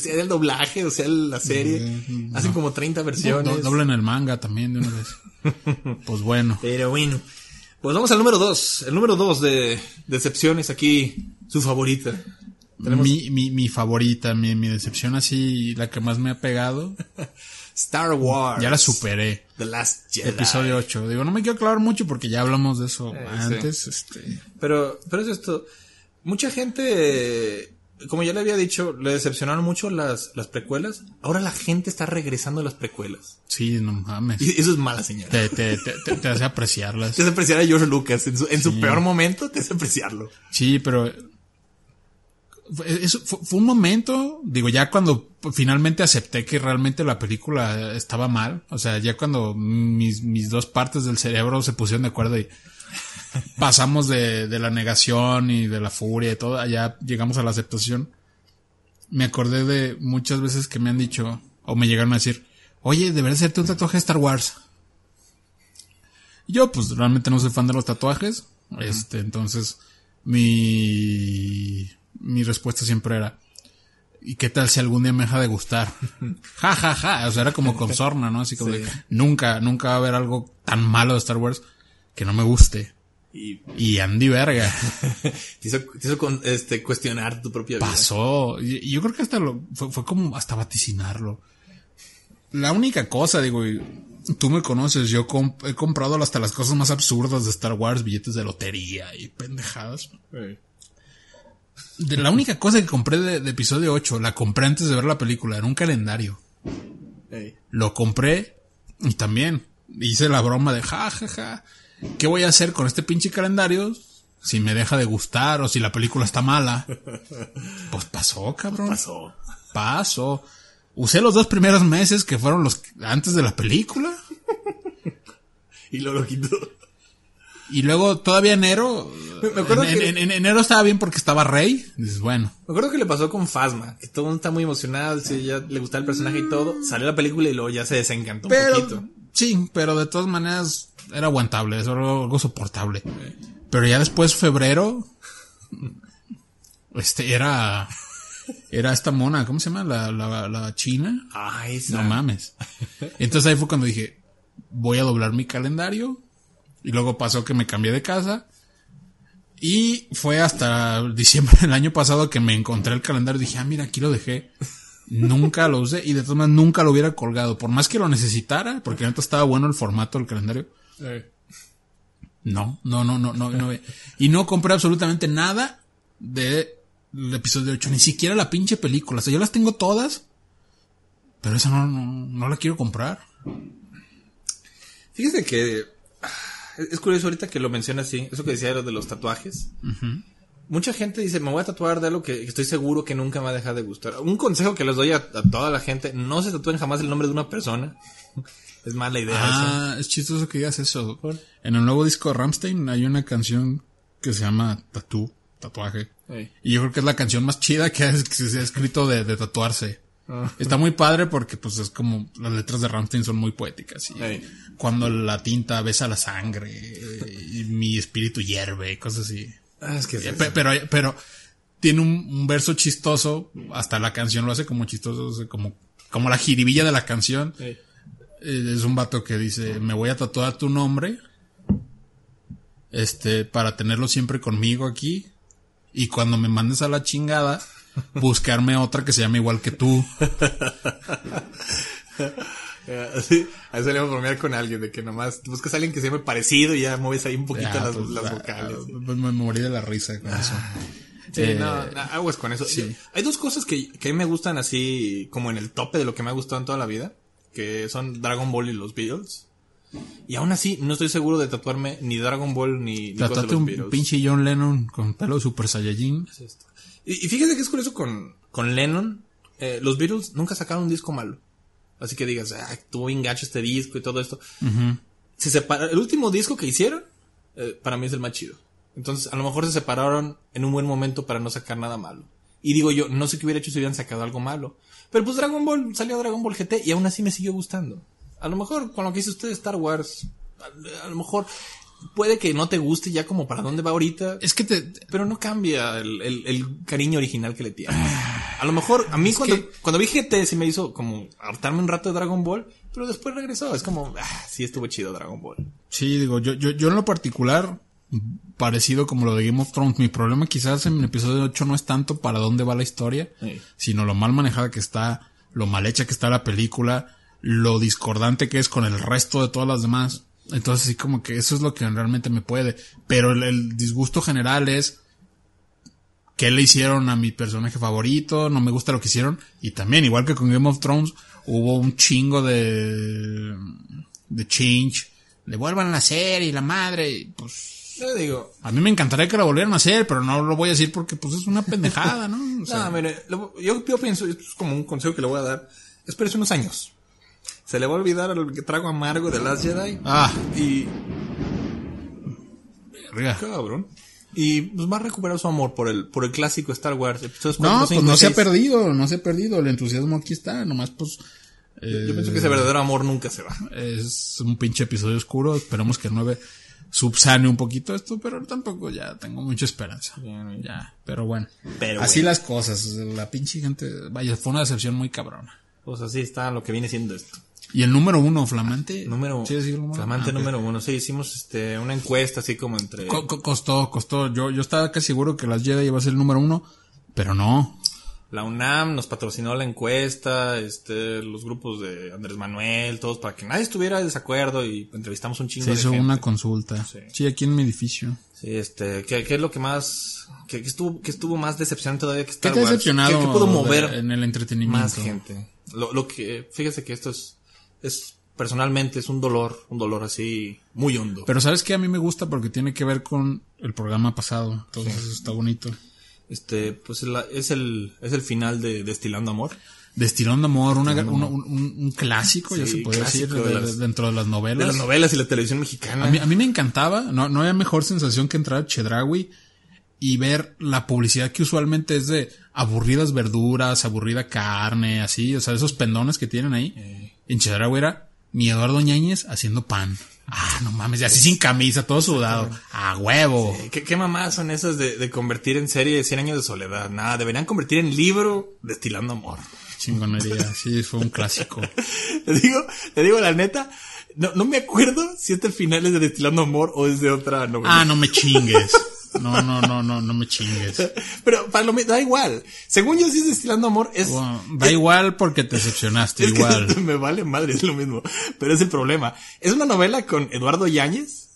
Sea el doblaje o sea la serie. Hacen como 30 Do- versiones. do- doblan el manga también de una vez. pues bueno. Pero bueno. Pues vamos al número 2. El número 2 de decepciones aquí. Su favorita. Tenemos Mi, mi, mi favorita, mi, mi decepción así, la que más me ha pegado, Star Wars. ya la superé. The Last Jedi. Episodio 8. Digo, no me quiero aclarar mucho porque ya hablamos de eso Eh, antes. Este, Pero, pero es esto. Mucha gente, como ya le había dicho, le decepcionaron mucho las, las precuelas. Ahora la gente está regresando a las precuelas. sí, no mames. Y eso es mala señal. Te, te, te, te- hace apreciarlas. Te hace apreciar a George Lucas. En su, en su peor momento, te hace apreciarlo. Sí, pero fue- eso fue, fue un momento, digo, ya cuando finalmente acepté que realmente la película estaba mal, o sea, ya cuando mis, mis dos partes del cerebro se pusieron de acuerdo y pasamos de, de la negación y de la furia y todo, allá llegamos a la aceptación, me acordé de muchas veces que me han dicho, o me llegaron a decir, oye, deberías hacerte un tatuaje de Star Wars. Yo, pues, realmente no soy fan de los tatuajes. Este, entonces, mi, mi respuesta siempre era, ¿y qué tal si algún día me deja de gustar? ja, ja, ja. O sea, era como con sorna, ¿no? Así como de, nunca, nunca va a haber algo tan malo de Star Wars que no me guste. Y Y Andy Verga te hizo, te hizo con- este, cuestionar tu propia vida. pasó. Y, y yo creo que hasta lo, fue, fue como hasta vaticinarlo. La única cosa, digo, y tú me conoces, yo comp- he comprado hasta las cosas más absurdas de Star Wars, billetes de lotería y pendejadas. De la única cosa que compré de, de episodio 8, la compré antes de ver la película, era un calendario. Lo compré y también hice la broma de ja, ja, ja. ¿Qué voy a hacer con este pinche calendario? Si me deja de gustar o si la película está mala. Pues pasó, cabrón. Pasó. Pasó. Usé los dos primeros meses que fueron los antes de la película. Y luego lo quitó. Y luego todavía enero. Me- acuerdo en, que- en- en enero estaba bien porque estaba Rey. Dices, bueno. Me acuerdo que le pasó con Phasma, que todo el mundo está muy emocionado, si ya le gustaba el personaje y todo. Salió la película y luego ya se desencantó un Pero, poquito. sí, pero de todas maneras era aguantable, era algo soportable. Pero ya después, febrero, este era, era esta mona, ¿cómo se llama? La, la, la china. Ay, esa. No mames. Entonces ahí fue cuando dije, voy a doblar mi calendario. Y luego pasó que me cambié de casa. Y fue hasta diciembre del año pasado que me encontré el calendario. Dije, ah, mira, aquí lo dejé. Nunca lo usé y de todas maneras nunca lo hubiera colgado. Por más que lo necesitara, porque neta estaba bueno el formato del calendario. No, no, no, no, no, no. Y no compré absolutamente nada del episodio 8. Ni siquiera la pinche película. O sea, yo las tengo todas. Pero esa no, no, no la quiero comprar. Fíjese que es curioso ahorita que lo menciona así, eso que decía de lo de los tatuajes. Mucha gente dice, me voy a tatuar de algo que que estoy seguro que nunca me va a dejar de gustar. Un consejo que les doy a, a toda la gente, no se tatúen jamás el nombre de una persona. Es mala idea eso. Ah, es chistoso que digas eso. En el nuevo disco de Ramstein hay una canción que se llama Tatú, tatuaje. Y yo creo que es la canción más chida que, se ha escrito de, de tatuarse. Ah. Está muy padre porque pues es como las letras de Ramstein son muy poéticas. Y cuando la tinta besa la sangre y mi espíritu hierve, cosas así. Ah, es que es Eh, Pero, pero tiene un, un verso chistoso, hasta la canción lo hace como chistoso, como, como la jiribilla de la canción. Eh, Es un vato que dice, me voy a tatuar tu nombre, este, para tenerlo siempre conmigo aquí, y cuando me mandes a la chingada, buscarme otra que se llame igual que tú. Así, a eso le vamos a bromear con alguien, de que nomás buscas a alguien que se llame parecido y ya mueves ahí un poquito Ya, las, pues, las ah, vocales. ah, pues me morí de la risa con eso. Sí, Eh, no, no, aguas con eso. sí. Hay dos cosas que, que a mí me gustan así, como en el tope de lo que me ha gustado en toda la vida, que son Dragon Ball y los Beatles. Y aún así, no estoy seguro de tatuarme ni Dragon Ball ni, ni de los un Beatles. pinche John Lennon con pelo super saiyajin. Es esto. Y, y fíjate que es curioso con, con Lennon. eh, los Beatles nunca sacaron un disco malo. Así que digas, ah, tuvo bien gacho este disco y todo esto. Se separa, el último disco que hicieron, eh, para mí es el más chido. Entonces, a lo mejor se separaron en un buen momento para no sacar nada malo. Y digo yo, no sé qué hubiera hecho si hubieran sacado algo malo. Pero pues Dragon Ball, salió Dragon Ball GT y aún así me siguió gustando. A lo mejor con lo que dice usted de Star Wars, a, a lo mejor puede que no te guste ya como para dónde va ahorita. Es que te, Pero no cambia el, el- el cariño original que le tiene. A lo mejor, a mí cuando, que- cuando vi GT sí me hizo como hartarme un rato de Dragon Ball, pero después regresó. Es como, ah, sí estuvo chido Dragon Ball. Sí, digo, yo, yo, yo en lo particular, parecido como lo de Game of Thrones, mi problema quizás en el episodio 8 no es tanto para dónde va la historia, Sí. sino lo mal manejada que está, lo mal hecha que está la película, lo discordante que es con el resto de todas las demás. Entonces sí como que eso es lo que realmente me puede. Pero el, el disgusto general es qué le hicieron a mi personaje favorito, no me gusta lo que hicieron. Y también, igual que con Game of Thrones, hubo un chingo de, de change. Devuelvan la serie y la madre, pues Yo digo, a mí me encantaría que la volvieran a hacer, pero no lo voy a decir porque pues es una pendejada, ¿no? O sea, no, mire, lo- yo, yo pienso, esto es como un consejo que le voy a dar. Espérese unos años. Se le va a olvidar el trago amargo de Last Jedi. ah, Y, verga. cabrón. Y pues va a recuperar su amor por el, por el clásico Star Wars. Episodios No, pues no se ha perdido, no se ha perdido, el entusiasmo aquí está, nomás pues eh, Yo pienso que ese verdadero amor nunca se va. es un pinche episodio oscuro, esperemos que el 9 subsane un poquito esto, pero tampoco ya tengo mucha esperanza. Bien, Ya, pero bueno. Pero Así bueno. las cosas, la pinche gente, vaya, fue una decepción muy cabrona. Pues así está lo que viene siendo esto. Y el número uno, flamante. Número, ¿Sí decirlo, número? flamante Ah, número uno. Sí, hicimos este, una encuesta así como entre... Co- co- costó, costó. Yo, yo estaba casi seguro que las Jedi iba a ser el número uno, pero no. La UNAM nos patrocinó la encuesta, este, los grupos de Andrés Manuel, todos, para que nadie estuviera de desacuerdo y entrevistamos un chingo Se de hizo gente. una consulta. Sí. Sí. aquí en mi edificio. Sí, este, ¿qué, qué es lo que más, qué, qué estuvo, qué estuvo más decepcionante todavía que ¿Qué Star te ha Wars? decepcionado ¿Qué, qué pudo de- mover en el entretenimiento? más gente? Lo, lo que, fíjese que esto es, es, personalmente es un dolor, un dolor así, muy hondo. Pero sabes que a mí me gusta porque tiene que ver con el programa pasado. Entonces eso está bonito. Este, pues la- es el, es el final de Destilando Amor. Destilando amor, una, una- un, un- un clásico, ya se puede decir, clásico de- de de- las- dentro de las novelas. De las novelas y la televisión mexicana. A mí, a mí me encantaba, no, no había mejor sensación que entrar a Chedraui y ver la publicidad que usualmente es de aburridas verduras, aburrida carne, así, o sea, esos pendones que tienen ahí. Eh. En Chedraui era mi Eduardo Ñañez haciendo pan. Ah, no mames, y así sin camisa, todo sudado. A huevo. ¿Qué, qué mamás son esas de, de convertir en serie 100 años de soledad? Nada, deberían convertir en libro Destilando Amor. Chingonería, sí, fue un clásico. Le digo, le digo la neta, no, no me acuerdo si este final es de Destilando Amor o es de otra novela. Ah, no me chingues. No, no, no, no, no me chingues. Pero para lo da igual. Según yo, si es Destilando Amor, es... Da igual porque te decepcionaste, igual. me vale madre, es lo mismo. Pero es el problema. Es una novela con Eduardo Yáñez.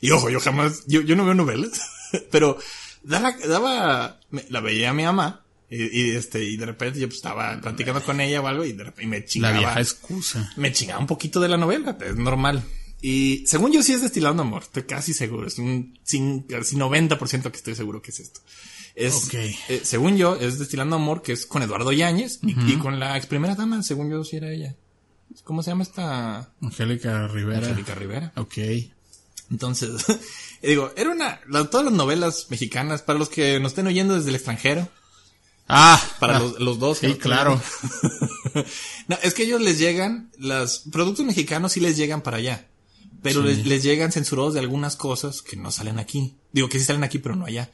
Y ojo, yo jamás, yo, yo no veo novelas. Pero daba, daba, me- la veía a mi mamá. Y, y, este, y de repente yo pues, estaba platicando con ella o algo y de repente y me La chingaba. vieja excusa. me chingaba un poquito de la novela, es normal. Y según yo sí es Destilando Amor, estoy casi seguro, es un cin- casi 90% que estoy seguro que es esto. Es, Ok. eh, según yo, es Destilando Amor, que es con Eduardo Yáñez y, y con la ex primera dama, según yo, sí era ella. ¿Cómo se llama esta? Angélica Rivera. Angélica Rivera. Ok. Entonces, digo, era una, la- todas las novelas mexicanas, para los que nos estén oyendo desde el extranjero, Ah, para ah, los, los dos. Sí, claro. no, es que ellos les llegan, los productos mexicanos sí les llegan para allá. Pero Sí. les, les llegan censurados de algunas cosas que no salen aquí. Digo que sí salen aquí, pero no allá.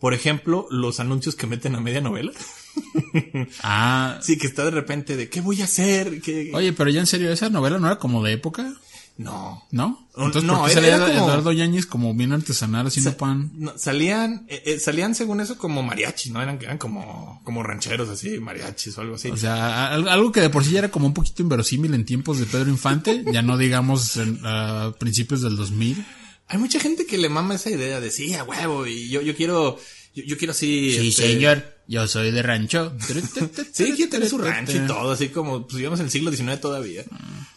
Por ejemplo, los anuncios que meten a media novela. Ah, Sí, que está de repente de ¿qué voy a hacer? ¿Qué- oye, pero ya en serio, esa novela no era como de época, No. ¿no? Entonces, no, ¿por qué salía como- Eduardo Yáñez como bien artesanal haciendo pan? No, salían, eh, eh, salían según eso como mariachis, ¿no? Eran, eran como, como rancheros así, mariachis o algo así. O sea, al- algo que de por sí ya era como un poquito inverosímil en tiempos de Pedro Infante, ya no digamos en, a principios del 2000. Hay mucha gente que le mama esa idea de sí, a huevo, y yo, yo quiero, yo, yo quiero así. este, yo soy de rancho. Sí, quiere tener su rancho y todo, así como, pues digamos en el siglo XIX todavía.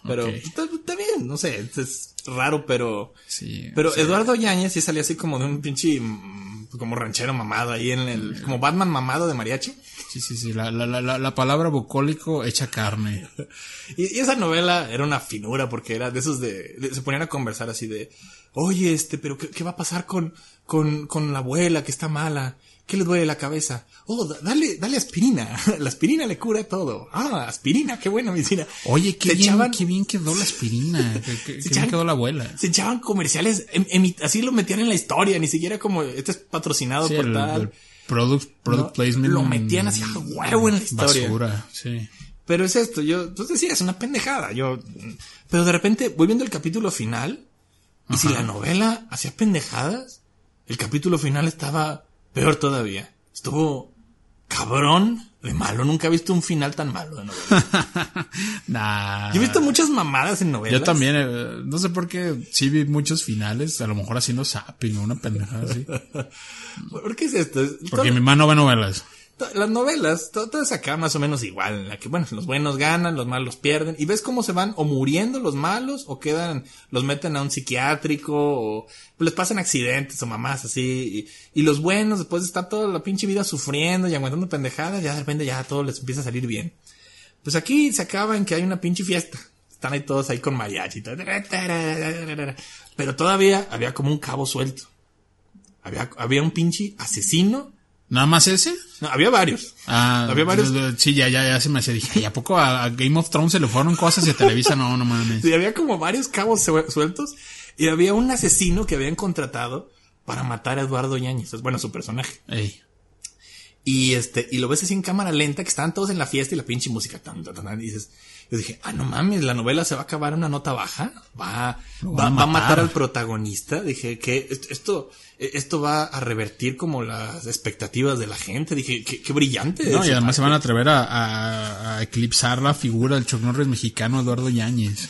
Pero ok. pues, está, está bien, no sé, es raro, pero. Sí, Pero o sea, Eduardo Yáñez sí salía así como de un pinche, mm, como ranchero mamado ahí en el, como Batman mamado de mariachi. Sí, sí, sí, la, la, la, la- la palabra bucólico hecha carne. Y, y esa novela era una finura porque era de esos de, de- se ponían a conversar así de, oye, este, pero ¿qué, qué va a pasar con, con, con la abuela que está mala? ¿Qué le duele la cabeza? Oh, da- dale, dale aspirina. La aspirina le cura todo. Ah, aspirina, qué buena medicina. Oye, qué Se bien, echaban- qué bien quedó la aspirina, qué, bien quedó la abuela. Se echaban comerciales, em- así lo metían en la historia, ni siquiera como, este es patrocinado Sí, por el, tal. el product, product No, placement. lo metían así a huevo en la historia. Basura, sí. Pero es esto, yo, pues decía, es una pendejada, yo, pero de repente voy viendo el capítulo final, y si la novela hacía pendejadas, el capítulo final estaba peor todavía. Estuvo cabrón de malo, nunca he visto un final tan malo de novela. Nah. Yo he visto muchas mamadas en novelas. Yo también, eh, no sé por qué, sí vi muchos finales, a lo mejor haciendo zapping o una pendejada así. ¿Por qué es esto? Es- Porque mi mano ve novelas. Las novelas, to- todas acá más o menos igual, en la que, bueno, los buenos ganan, los malos pierden, y ves cómo se van o muriendo los malos, o quedan, los meten a un psiquiátrico, o les pasan accidentes o mamás así, y, y los buenos, después de estar toda la pinche vida sufriendo y aguantando pendejadas, ya de repente ya todo les empieza a salir bien. Pues aquí se acaba en que hay una pinche fiesta. Están ahí todos ahí con mariachi. Pero todavía había como un cabo suelto. Había, había un pinche asesino. ¿Nada más ese? No, había varios. Ah, Había varios- Sí, ya, ya, ya se me hacía. Dije, ¿y a poco a, a Game of Thrones se le fueron cosas de Televisa? No, no mames. Sí, había como varios cabos sue- sueltos. Y había un asesino que habían contratado para matar a Eduardo Yáñez. Es bueno su personaje. Ey. Y este, y lo ves así en cámara lenta, que estaban todos en la fiesta y la pinche música. Tan, tan, tan, y dices, yo dije, ah, no mames, la novela se va a acabar en una nota baja. Va, va, va a matar al protagonista. Dije que esto, esto, esto va a revertir como las expectativas de la gente. Dije, qué, qué brillante. No, y además se van a atrever a, a- a eclipsar la figura del Chuck Norris mexicano Eduardo Yáñez.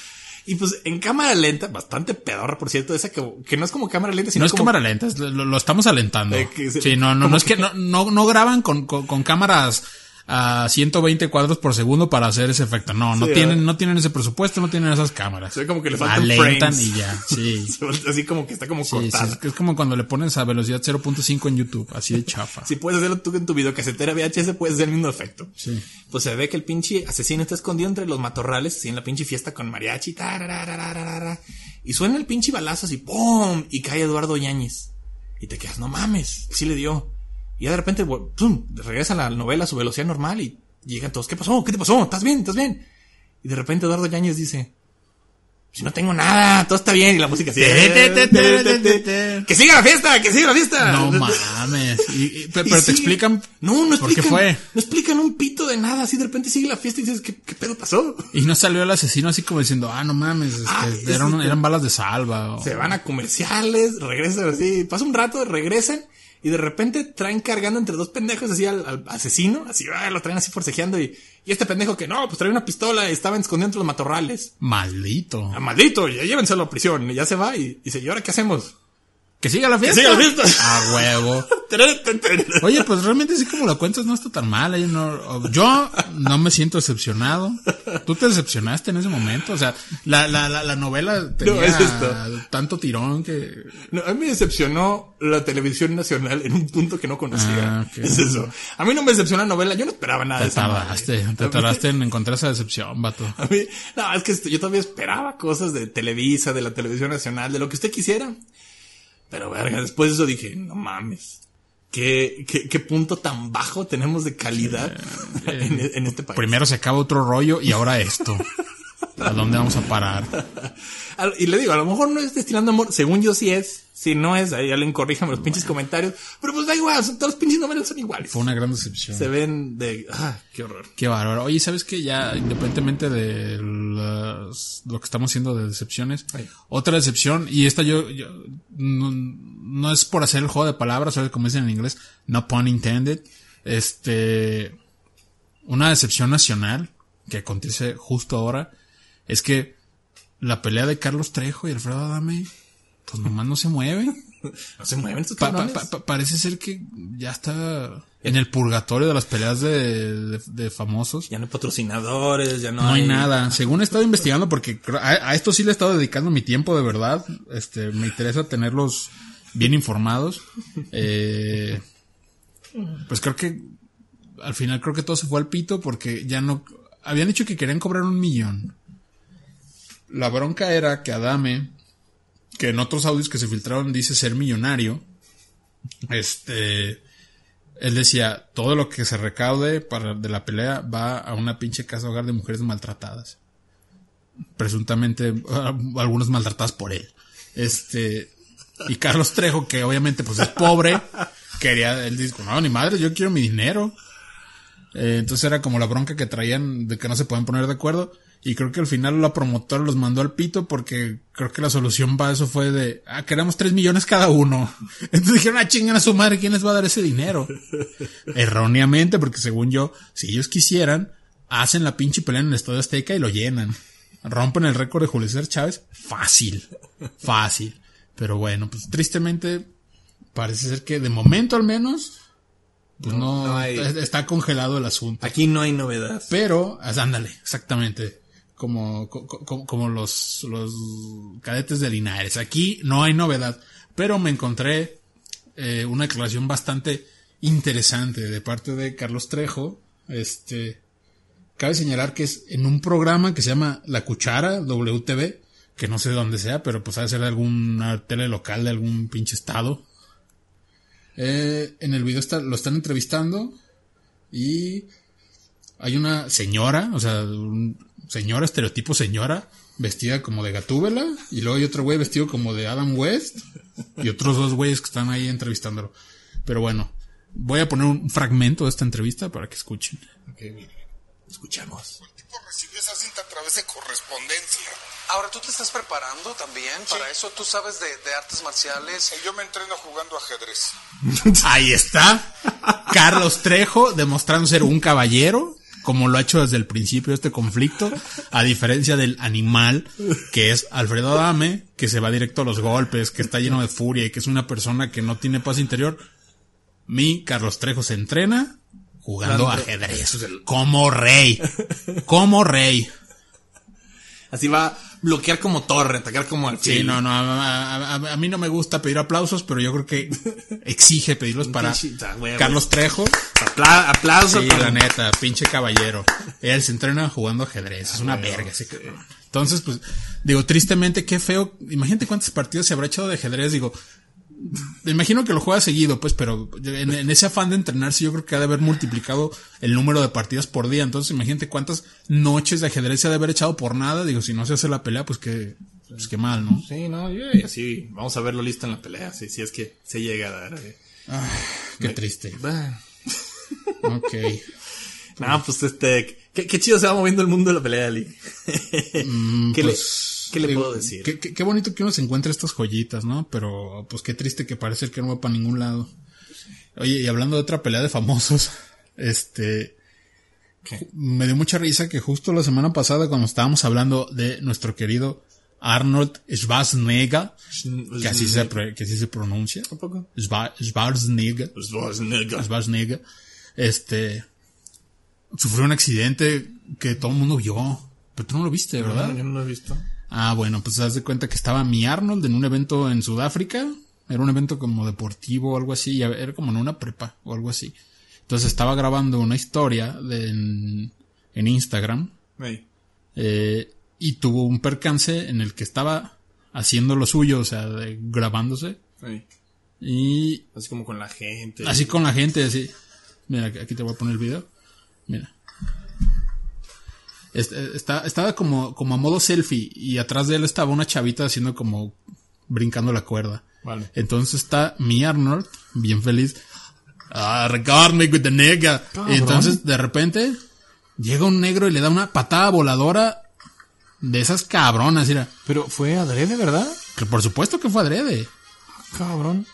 Y pues en cámara lenta, bastante pedorra, por cierto, esa que, que no es como cámara lenta, sino No es como cámara lenta, lo, lo estamos alentando. Eh, que sí, no, no, no es que que- no, no, no graban con, con, con cámaras a 120 cuadros por segundo para hacer ese efecto. No, no Sí, tienen, no tienen ese presupuesto, no tienen esas cámaras. Se ve como que le faltan Alentan frames. y ya, sí. Así como que está como Sí, sí, cortada. es, es como cuando le pones a velocidad 0.5 en YouTube, así de chafa. Si puedes hacerlo tú en tu videocasetera VHS, puedes hacer el mismo efecto. Sí. Pues se ve que el pinche asesino está escondido entre los matorrales, así en la pinche fiesta con mariachi. y suena el pinche balazo así, ¡pum! Y cae Eduardo Yáñez. Y te quedas, no mames, sí le dio. Y ya de repente, ¡pum! Regresa la novela a su velocidad normal y llegan todos, ¿qué pasó? ¿Qué te pasó? ¿Estás bien? ¿Estás bien? Y de repente Eduardo Yáñez dice, si no tengo nada, todo está bien. Y la música así, que siga la fiesta, que siga la fiesta. No mames. Y- y- pe- Y pero te explican No, no por qué explican. fue. No explican un pito de nada. Así de repente sigue la fiesta y dices, ¿qué, qué pedo pasó? Y no salió el asesino así como diciendo, ah, no mames, este, Ah, eran, eran balas de salva. o- Se van a comerciales, regresan así. Pasa un rato, regresan. Y de repente traen cargando entre dos pendejos así al, al asesino. Así, ah, lo traen así forcejeando. Y, y este pendejo que no, pues trae una pistola y estaba escondido entre los matorrales. Maldito. Ah, maldito, ya llévenselo a prisión. Y ya se va y dice, ¿y ahora qué hacemos? Que siga la fiesta. siga la fiesta. A huevo. Oye, pues realmente sí como lo cuentas no está tan mal. Yo no, yo no me siento decepcionado. Tú te decepcionaste en ese momento. O sea, la, la, la, la novela tenía es esto. tanto tirón que... No, a mí me decepcionó la televisión nacional en un punto que no conocía. Ah. Es eso. A mí no me decepcionó la novela, yo no esperaba nada de Te madre. tardaste, te tardaste en encontrar esa decepción, vato. A mí, no, es que yo todavía esperaba cosas de Televisa, de la televisión nacional, de lo que usted quisiera. Pero verga, después de eso dije, no mames. ¿Qué, qué, qué punto tan bajo tenemos de calidad en, en este país? Primero se acaba otro rollo y ahora esto. ¿A dónde vamos a parar? Y le digo, a lo mejor no es destilando amor, según yo sí es. Si no es, ahí alguien corríjame los pinches comentarios. Pero pues da igual, son- todos los pinches novelas son iguales. Fue una gran decepción. Se ven de, ah, qué horror. Qué bárbaro. Oye, ¿sabes qué? Ya, independientemente de las- lo que estamos haciendo de decepciones, Ay. otra decepción, y esta yo, yo- no, no es por hacer el juego de palabras, ¿sabes? Como dicen en inglés, no pun intended. Este, una decepción nacional que acontece justo ahora es que la pelea de Carlos Trejo y Alfredo Adame, pues nomás no se mueve. No se mueven estos Pa- parece ser que ya está en el purgatorio de las peleas de, de- de famosos. Ya no hay patrocinadores, ya no, No hay nada. Según he estado investigando, porque a esto sí le he estado dedicando mi tiempo de verdad. Este, me interesa tenerlos bien informados. Eh, pues creo que al final creo que todo se fue al pito porque ya no habían dicho que querían cobrar un millón. La bronca era que Adame, que en otros audios que se filtraron dice ser millonario, este, él decía, todo lo que se recaude de la pelea va a una pinche casa hogar de mujeres maltratadas. Presuntamente, algunas maltratadas por él. Este, y Carlos Trejo, que obviamente pues es pobre, quería, él dijo, no, ni madre, yo quiero mi dinero. Eh, entonces era como la bronca que traían de que no se pueden poner de acuerdo. Y creo que al final la promotora los mandó al pito porque creo que la solución para eso fue de, ah, queremos tres millones cada uno. Entonces dijeron, ah, chingan a su madre, ¿quién les va a dar ese dinero? Erróneamente, porque según yo, si ellos quisieran, hacen la pinche pelea en el Estadio Azteca y lo llenan. Rompen el récord de Julio César Chávez. Fácil. Fácil. Pero bueno, pues tristemente, parece ser que de momento al menos, pues no, no hay- está congelado el asunto. Aquí no hay novedad. Pero, ándale, exactamente. Como, co- co- como, los, los cadetes de Linares. Aquí no hay novedad. Pero me encontré eh, una declaración bastante interesante de parte de Carlos Trejo. Este, cabe señalar que es en un programa que se llama La Cuchara, WTV, que no sé de dónde sea, pero pues ha de ser de alguna tele local de algún pinche estado. Eh, en el video está, lo están entrevistando y hay una señora, o sea, un señora, estereotipo señora, vestida como de Gatúbela, y luego hay otro güey vestido como de Adam West, y otros dos güeyes que están ahí entrevistándolo. Pero bueno, voy a poner un fragmento de esta entrevista para que escuchen. Ok, mire. Escuchamos. tipo recibió esa cinta a través de correspondencia. Ahora, ¿tú te estás preparando también para eso? ¿Tú sabes de, de artes marciales? Yo me entreno jugando ajedrez. Ahí está. Carlos Trejo demostrando ser un caballero, como lo ha hecho desde el principio de este conflicto, a diferencia del animal que es Alfredo Adame, que se va directo a los golpes, que está lleno de furia y que es una persona que no tiene paz interior. Mi Carlos Trejo se entrena Jugando- ajedrez. Como rey. Como rey. Así va a bloquear como torre, atacar como alfil. Sí, no, no, a, a- a- a mí no me gusta pedir aplausos, pero yo creo que exige pedirlos para ah. Carlos Trejo. Apla- aplauso Sí, para- la neta, pinche caballero. Él se entrena jugando ajedrez, es una verga ese cabrón. Entonces, pues, digo, tristemente, qué feo. Imagínate cuántos partidos se habrá echado de ajedrez, digo. Me imagino que lo juega seguido, pues, pero en, en ese afán de entrenarse yo creo que ha de haber multiplicado el número de partidas por día. Entonces, imagínate cuántas noches de ajedrez se ha de haber echado por nada. Digo, si no se hace la pelea, pues qué, pues qué mal, ¿no? Sí, no, yo y así vamos a verlo listo en la pelea, si, es que se llega a dar. eh. Qué triste. Bah. Ok. No, pues este, qué, qué chido se va moviendo el mundo de la pelea, Ali. ¿Qué, pues, le, qué le digo, puedo decir? Qué, qué- qué bonito que uno se encuentre estas joyitas, ¿no? Pero pues qué triste que parece que no va para ningún lado. Oye, y hablando de otra pelea de famosos, este... ¿Qué? Me dio mucha risa que justo la semana pasada cuando estábamos hablando de nuestro querido Arnold Schwarzenegger, que así se, que así se pronuncia. ¿Un poco? Schwa- Schwarzenegger. Schwarzenegger. Este, sufrió un accidente que todo el mundo vio. Pero tú no lo viste, ¿verdad? No, yo no lo he visto. Ah, bueno, pues haz de cuenta que estaba mi Arnold en un evento en Sudáfrica. Era un evento como deportivo o algo así. Era como en una prepa o algo así. Entonces estaba grabando una historia de- en, en Instagram. Eh, y tuvo un percance en el que estaba haciendo lo suyo, o sea, de- grabándose. Y Así como con la gente. así con la gente, así. Mira, aquí te voy a poner el video. Mira. Está, estaba como, como a modo selfie y atrás de él estaba una chavita haciendo como brincando la cuerda. Vale. Entonces está mi Arnold, bien feliz. Ah, regard me with the nigga. Y entonces de repente llega un negro y le da una patada voladora de esas cabronas, mira. Pero fue adrede, ¿verdad? Que por supuesto que fue adrede. Cabrón.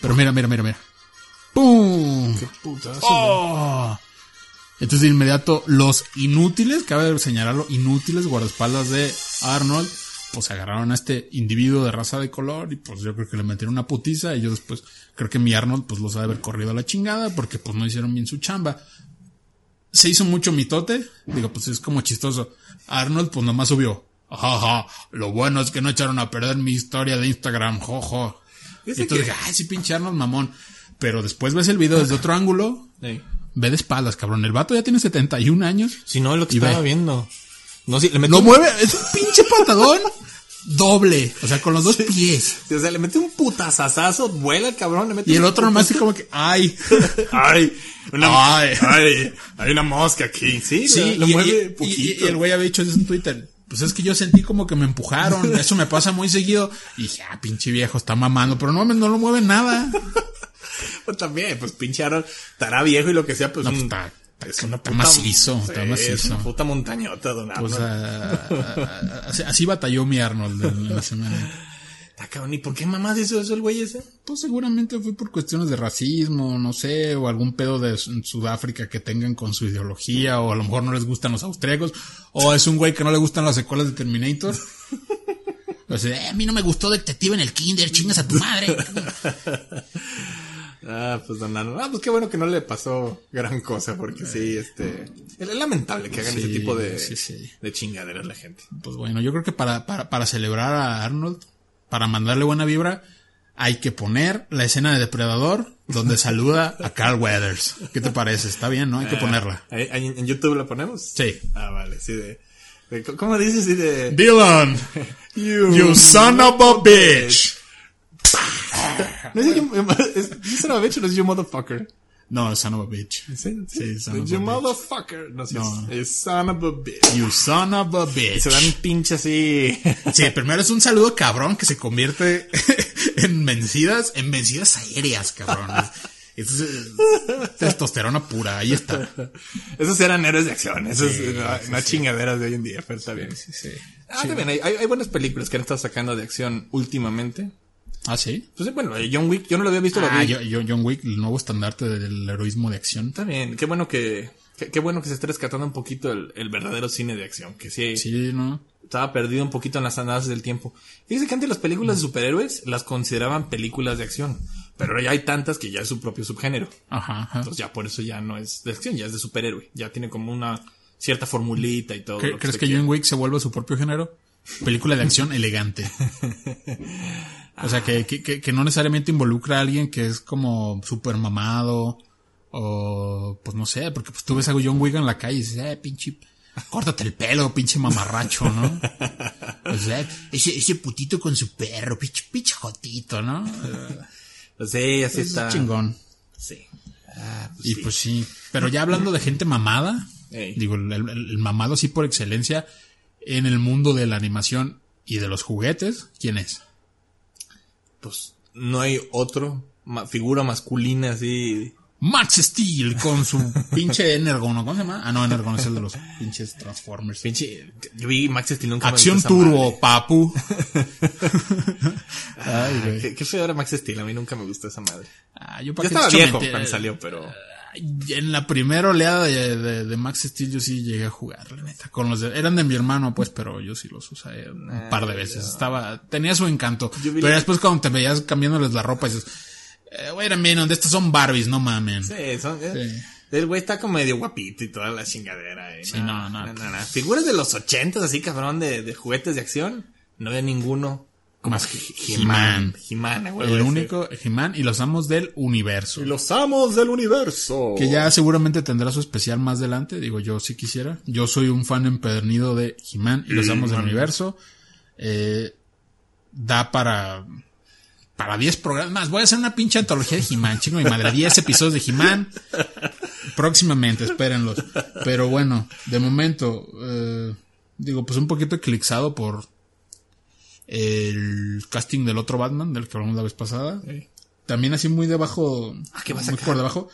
Pero mira, mira, mira, mira. ¡Pum! Qué putazo. ¡Oh! Entonces de inmediato los inútiles, cabe señalarlo, inútiles guardaespaldas de Arnold, pues agarraron a este individuo de raza de color y pues yo creo que le metieron una putiza y yo después creo que mi Arnold pues los ha de haber corrido a la chingada porque pues no hicieron bien su chamba. Se hizo mucho mitote, digo pues es como chistoso. Arnold pues nomás subió. Ajá, lo bueno es que no echaron a perder mi historia de Instagram, jojo. Y entonces que- dije, ay, sí pinche Arnold mamón. Pero después ves el video desde otro ángulo Ey. Ve de espaldas, cabrón. El vato ya tiene 71 años. Si no, es lo que ve. estaba viendo. No, sí, le metió Lo un- mueve, es un pinche patadón doble. O sea, con los dos pies. O sea, le mete un putazazazo, vuela el cabrón, le mete Y el otro nomás así como que, ay. Ay, una, Ay. ay, hay una mosca aquí. Sí, Sí, lo, lo y, mueve y- y- poquito. y el güey había dicho eso en Twitter. Pues es que yo sentí como que me empujaron. Eso me pasa muy seguido. Y dije, ah, pinche viejo, está mamando. Pero no, no lo mueve nada. Pues también, pues pinche estará viejo y lo que sea, pues No, pues un- está, es una está macizo, está macizo. Es una puta montañota, don Pues, ah, ah, ah, así, así batalló mi Arnold en, la semana. Está cabrón, ¿y por qué mamás hizo eso el güey ese? Pues seguramente fue por cuestiones de racismo, no sé, o algún pedo de Su- Sudáfrica que tengan con su ideología, o a lo mejor no les gustan los austriacos, o es un güey que no le gustan las secuelas de Terminator. O sea, "Eh, a mí no me gustó Detective en el Kinder, chingas a tu madre. Ah, pues don. Ah, pues qué bueno que no le pasó gran cosa, porque sí, este... Es lamentable que hagan Sí, ese tipo de, sí, sí. de chingaderas la gente. Pues bueno, yo creo que para, para, para celebrar a Arnold, para mandarle buena vibra, hay que poner la escena de Depredador donde saluda a Carl Weathers. ¿Qué te parece? Está bien, ¿no? Hay que ponerla. Ahí- ahí ¿En YouTube la ponemos? Sí. Ah, vale, sí, de... de- ¿Cómo dices? Sí, de... Dylan, you son of a bitch. No es you, es, son of a bitch o no es you motherfucker. No, son of a bitch. Sí, Sí, son of you a bitch. motherfucker. No, sí, No. es, son of a bitch. You son of a bitch. Se dan pinche así. Sí, primero es un saludo cabrón que se convierte en vencidas, en vencidas aéreas, cabrón. Es, es, testosterona pura, ahí está. Esos eran héroes de acción. Esos no, no chingaderas de hoy en día, pero está bien. Sí. Ah, también hay, hay, hay buenas películas que han estado sacando de acción últimamente. Ah, sí. Pues bueno, eh, John Wick, yo no lo había visto, Ah, vi. yo, yo- John Wick, el nuevo estandarte del heroísmo de acción. Está bien, qué bueno que, qué, qué bueno que se esté rescatando un poquito el, el verdadero cine de acción, que sí, Sí, ¿no? estaba perdido un poquito en las andadas del tiempo. Fíjese que antes las películas de superhéroes las consideraban películas de acción, pero ahora ya hay tantas que ya es su propio subgénero. Ajá, ajá. Entonces ya por eso ya no es de acción, ya es de superhéroe. Ya tiene como una cierta formulita y todo. ¿Cre- lo ¿Crees que John. Wick se vuelve su propio género? Película de acción elegante. O sea, que, que, que- no necesariamente involucra a alguien que es como súper mamado. O, pues no sé, porque pues tú ves a John Wick en la calle y dices, eh, pinche, córtate el pelo, pinche mamarracho, ¿no? O sea, ese, ese putito con su perro, pinche, pinche jotito, ¿no? Pues sí, así es está. chingón. Sí. Ah, pues Y sí. pues sí. Pero ya hablando de gente mamada, Ey. digo, el, el- el mamado sí por excelencia en el mundo de la animación y de los juguetes, ¿quién es? Pues no hay otro ma- figura masculina así. Max Steel con su pinche Energon, ¿no? ¿cómo se llama? Ah, no, Energon es el de los pinches Transformers. Pinche, yo vi Max Steel nunca me Acción gustó esa Turbo, madre. papu. Ay, güey. qué, qué feo era Max Steel, a mí nunca me gustó esa madre. Ah, yo para qué estaba te echo viejo cuando salió, pero en la primera oleada de, de- de Max Steel yo sí llegué a jugar, la neta. Con los de- eran de mi hermano, pues, pero yo sí los usé un par de veces. Estaba, tenía su encanto. Pero la- después cuando te veías cambiándoles la ropa dices, eh, wait a minute, estos son Barbies, no mamen. Sí, son- eh, Sí. El güey está como medio guapito y toda la chingadera. eh. Sí, no, no. Figuras de los ochentas, así cabrón, de, de juguetes de acción. No había ninguno. Más que He-Man. He-Man. El único He-Man y los amos del universo. Los amos del universo. Que ya seguramente tendrá su especial más adelante. Digo, yo si quisiera. Yo soy un fan empedernido de He-Man y los amos del universo. Eh, da para. Para 10 programas. Más, voy a hacer una pinche antología de He-Man, chingo mi madre. 10 episodios de He-Man. Próximamente, espérenlos. Pero bueno, de momento, eh, digo, pues un poquito eclipsado por el casting del otro Batman, del que hablamos la vez pasada. También así muy debajo, Ah, ¿qué va a muy por debajo.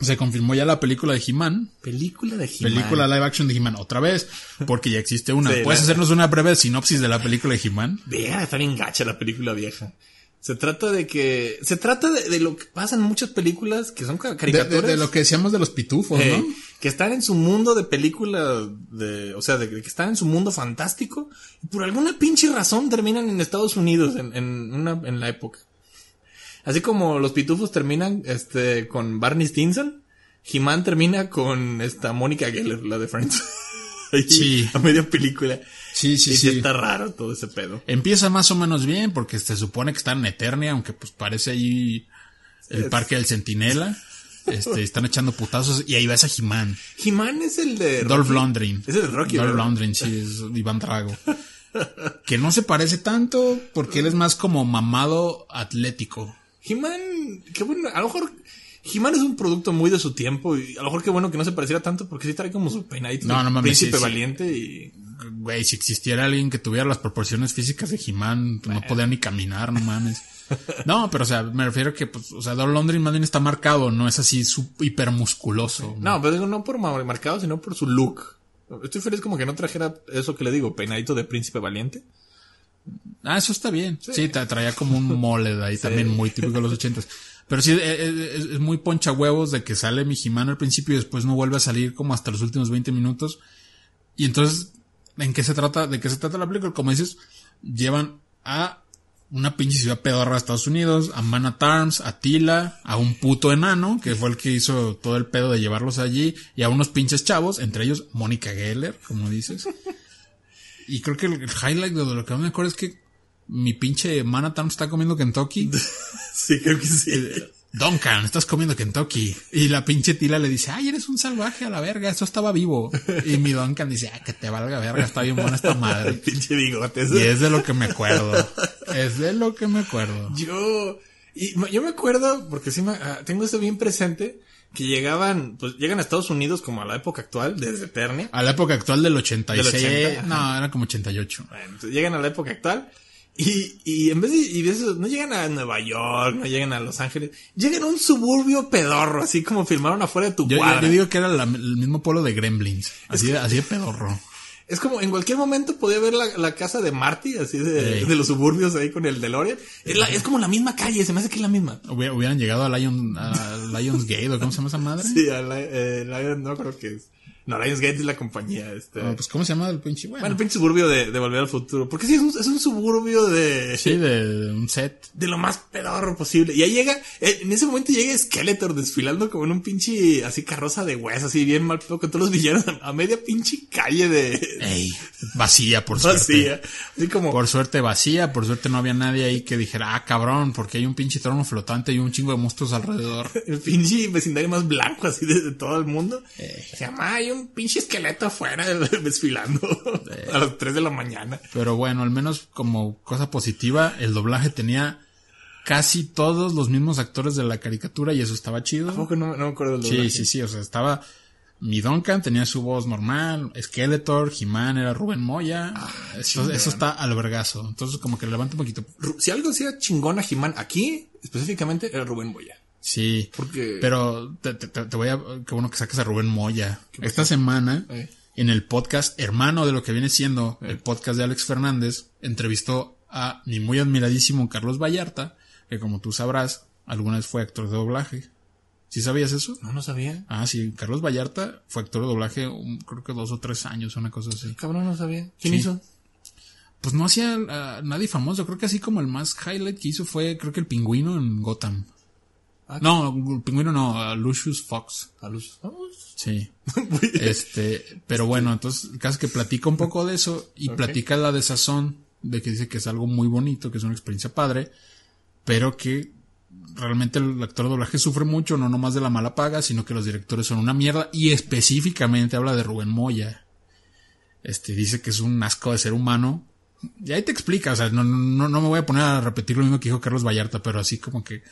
Se confirmó ya la película de He-Man. Película de He-Man. Película live action de He-Man otra vez, porque ya existe una. Sí, ¿Puedes hacernos una breve sinopsis de la película de He-Man? Vea, está bien gacha la película vieja. Se trata de que... Se trata de, de lo que pasa en muchas películas que son De, caricaturas. de- de lo que decíamos de los pitufos, Eh, ¿no? que están en su mundo de película de, o sea, de, de que están en su mundo fantástico y por alguna pinche razón terminan en Estados Unidos en, en una, en la época. Así como los pitufos terminan, este, con Barney Stinson, He-Man termina con esta Mónica Geller, la de Friends. Sí. A media película. Sí, sí, y sí. está raro todo ese pedo. Empieza más o menos bien, porque se supone que está en Eternia, aunque pues parece ahí el parque del Centinela. Este, están echando putazos y ahí ves a He-Man. He-Man es el de Dolph Rocky. Lundgren. Es el de Rocky, Dolph ¿verdad? Lundgren, sí, es Iván Drago. Que no se parece tanto porque él es más como mamado atlético. He-Man, qué bueno, a lo mejor He-Man es un producto muy de su tiempo y a lo mejor qué bueno que no se pareciera tanto porque sí trae como su peinadito No, de no mames, príncipe sí, sí. valiente y Güey, si existiera alguien que tuviera las proporciones físicas de He-Man, pues, no podía ni caminar, no mames. No, pero o sea, me refiero a que, pues, o sea, Dolph Lundgren más bien está marcado, no es así su hipermusculoso. no, pero digo no por ma- marcado, sino por su look. Estoy feliz como que no trajera eso que le digo, peinadito de príncipe valiente. Ah, eso está bien. Sí, te traía como un mole de ahí también muy típico de los ochentas. Pero sí, eh, eh, es, es muy poncha huevos de que sale mi He-Man al principio y después no vuelve a salir como hasta los últimos 20 minutos. Y entonces, ¿en qué se trata? ¿De qué se trata la película? Como dices, llevan a una pinche ciudad pedorra de Estados Unidos, a Man at Arms, a Tila, a un puto enano, que fue el que hizo todo el pedo de llevarlos allí, y a unos pinches chavos, entre ellos Mónica Geller, como dices. Y creo que el, highlight de lo que más me acuerdo es que mi pinche Man at Arms está comiendo Kentucky. Sí, creo que sí. Duncan, estás comiendo Kentucky. Y la pinche Tila le dice, ay, eres un salvaje a la verga, eso estaba vivo. Y mi Duncan dice, ah, que te valga verga, está bien buena esta madre. Pinche bigotes. Y es de lo que me acuerdo. Es de lo que me acuerdo. Yo, y yo me acuerdo, porque sí me, ah, tengo esto bien presente, que llegaban, pues llegan a Estados Unidos como a la época actual, desde Eternia. A la época actual del 86. Del 80, ajá. no, era como 88. Bueno, entonces llegan a la época actual y, y en vez de, y de eso, no llegan a Nueva York, no llegan a Los Ángeles, llegan a un suburbio pedorro, así como filmaron afuera de tu Yo, cuadra. yo digo que era la- el mismo pueblo de Gremlins. Así, de, así de pedorro. Es como en cualquier momento podía ver la, la casa de Marty, así de, de los suburbios ahí con el DeLorean. Es, la- es como la misma calle, se me hace que es la misma. Hubiera- Hubieran llegado a, Lion, a Lions Gate o cómo se llama esa madre. Sí, a la- eh, la- no creo que es. No, Lionsgate es la compañía, este. Ah, pues cómo se llama el pinche bueno. bueno, el pinche suburbio de, de Volver al Futuro. Porque sí, es un, es un suburbio de, sí, de, de un set. de lo más pedorro posible. Y ahí llega, eh, en ese momento llega Skeletor desfilando como en un pinche, así carroza de hueso, así bien mal pedo con todos los villanos a, a media pinche calle de Ey, vacía, por suerte. vacía. Así como, Por suerte vacía, por suerte no había nadie ahí que dijera, ah, cabrón, porque hay un pinche trono flotante y un chingo de monstruos alrededor. el pinche vecindario más blanco así de, de todo el mundo. Se llama, hay un pinche esqueleto afuera desfilando a las 3 de la mañana. Pero bueno, al menos como cosa positiva, el doblaje tenía casi todos los mismos actores de la caricatura y eso estaba chido. No, no me acuerdo del Sí, doblaje. sí, sí, o sea, estaba mi Duncan tenía su voz normal, Skeletor, He-Man era Rubén Moya, eso, chingón. eso está al vergazo, entonces como que levanta un poquito. Si algo hacía chingón a He-Man aquí, específicamente era Rubén Boya. Sí, Porque- pero te, te- te voy a, qué bueno que saques a Rubén Moya. Esta semana, Eh. en el podcast hermano de lo que viene siendo el podcast de Alex Fernández, entrevistó a mi muy admiradísimo Carlos Vallarta, que como tú sabrás, alguna vez fue actor de doblaje. ¿Sí sabías eso? No, no sabía. Ah, sí, Carlos Vallarta fue actor de doblaje, un- creo que dos o tres años, una cosa así. Cabrón, no sabía. ¿Quién Sí. hizo? Pues no hacía a nadie famoso, creo que así como el más highlight que hizo fue, creo que el pingüino en Gotham. Ah, No, el pingüino no, a Lucius Fox. A luz. Sí. Este, pero bueno, entonces casi que platica un poco de eso y platica la desazón de que dice que es algo muy bonito, que es una experiencia padre, pero que realmente el actor de doblaje sufre mucho, no nomás de la mala paga, sino que los directores son una mierda y específicamente habla de Rubén Moya. Este, dice que es un asco de ser humano. Y ahí te explica, o sea, no, no, no me voy a poner a repetir lo mismo que dijo Carlos Vallarta, pero así como que,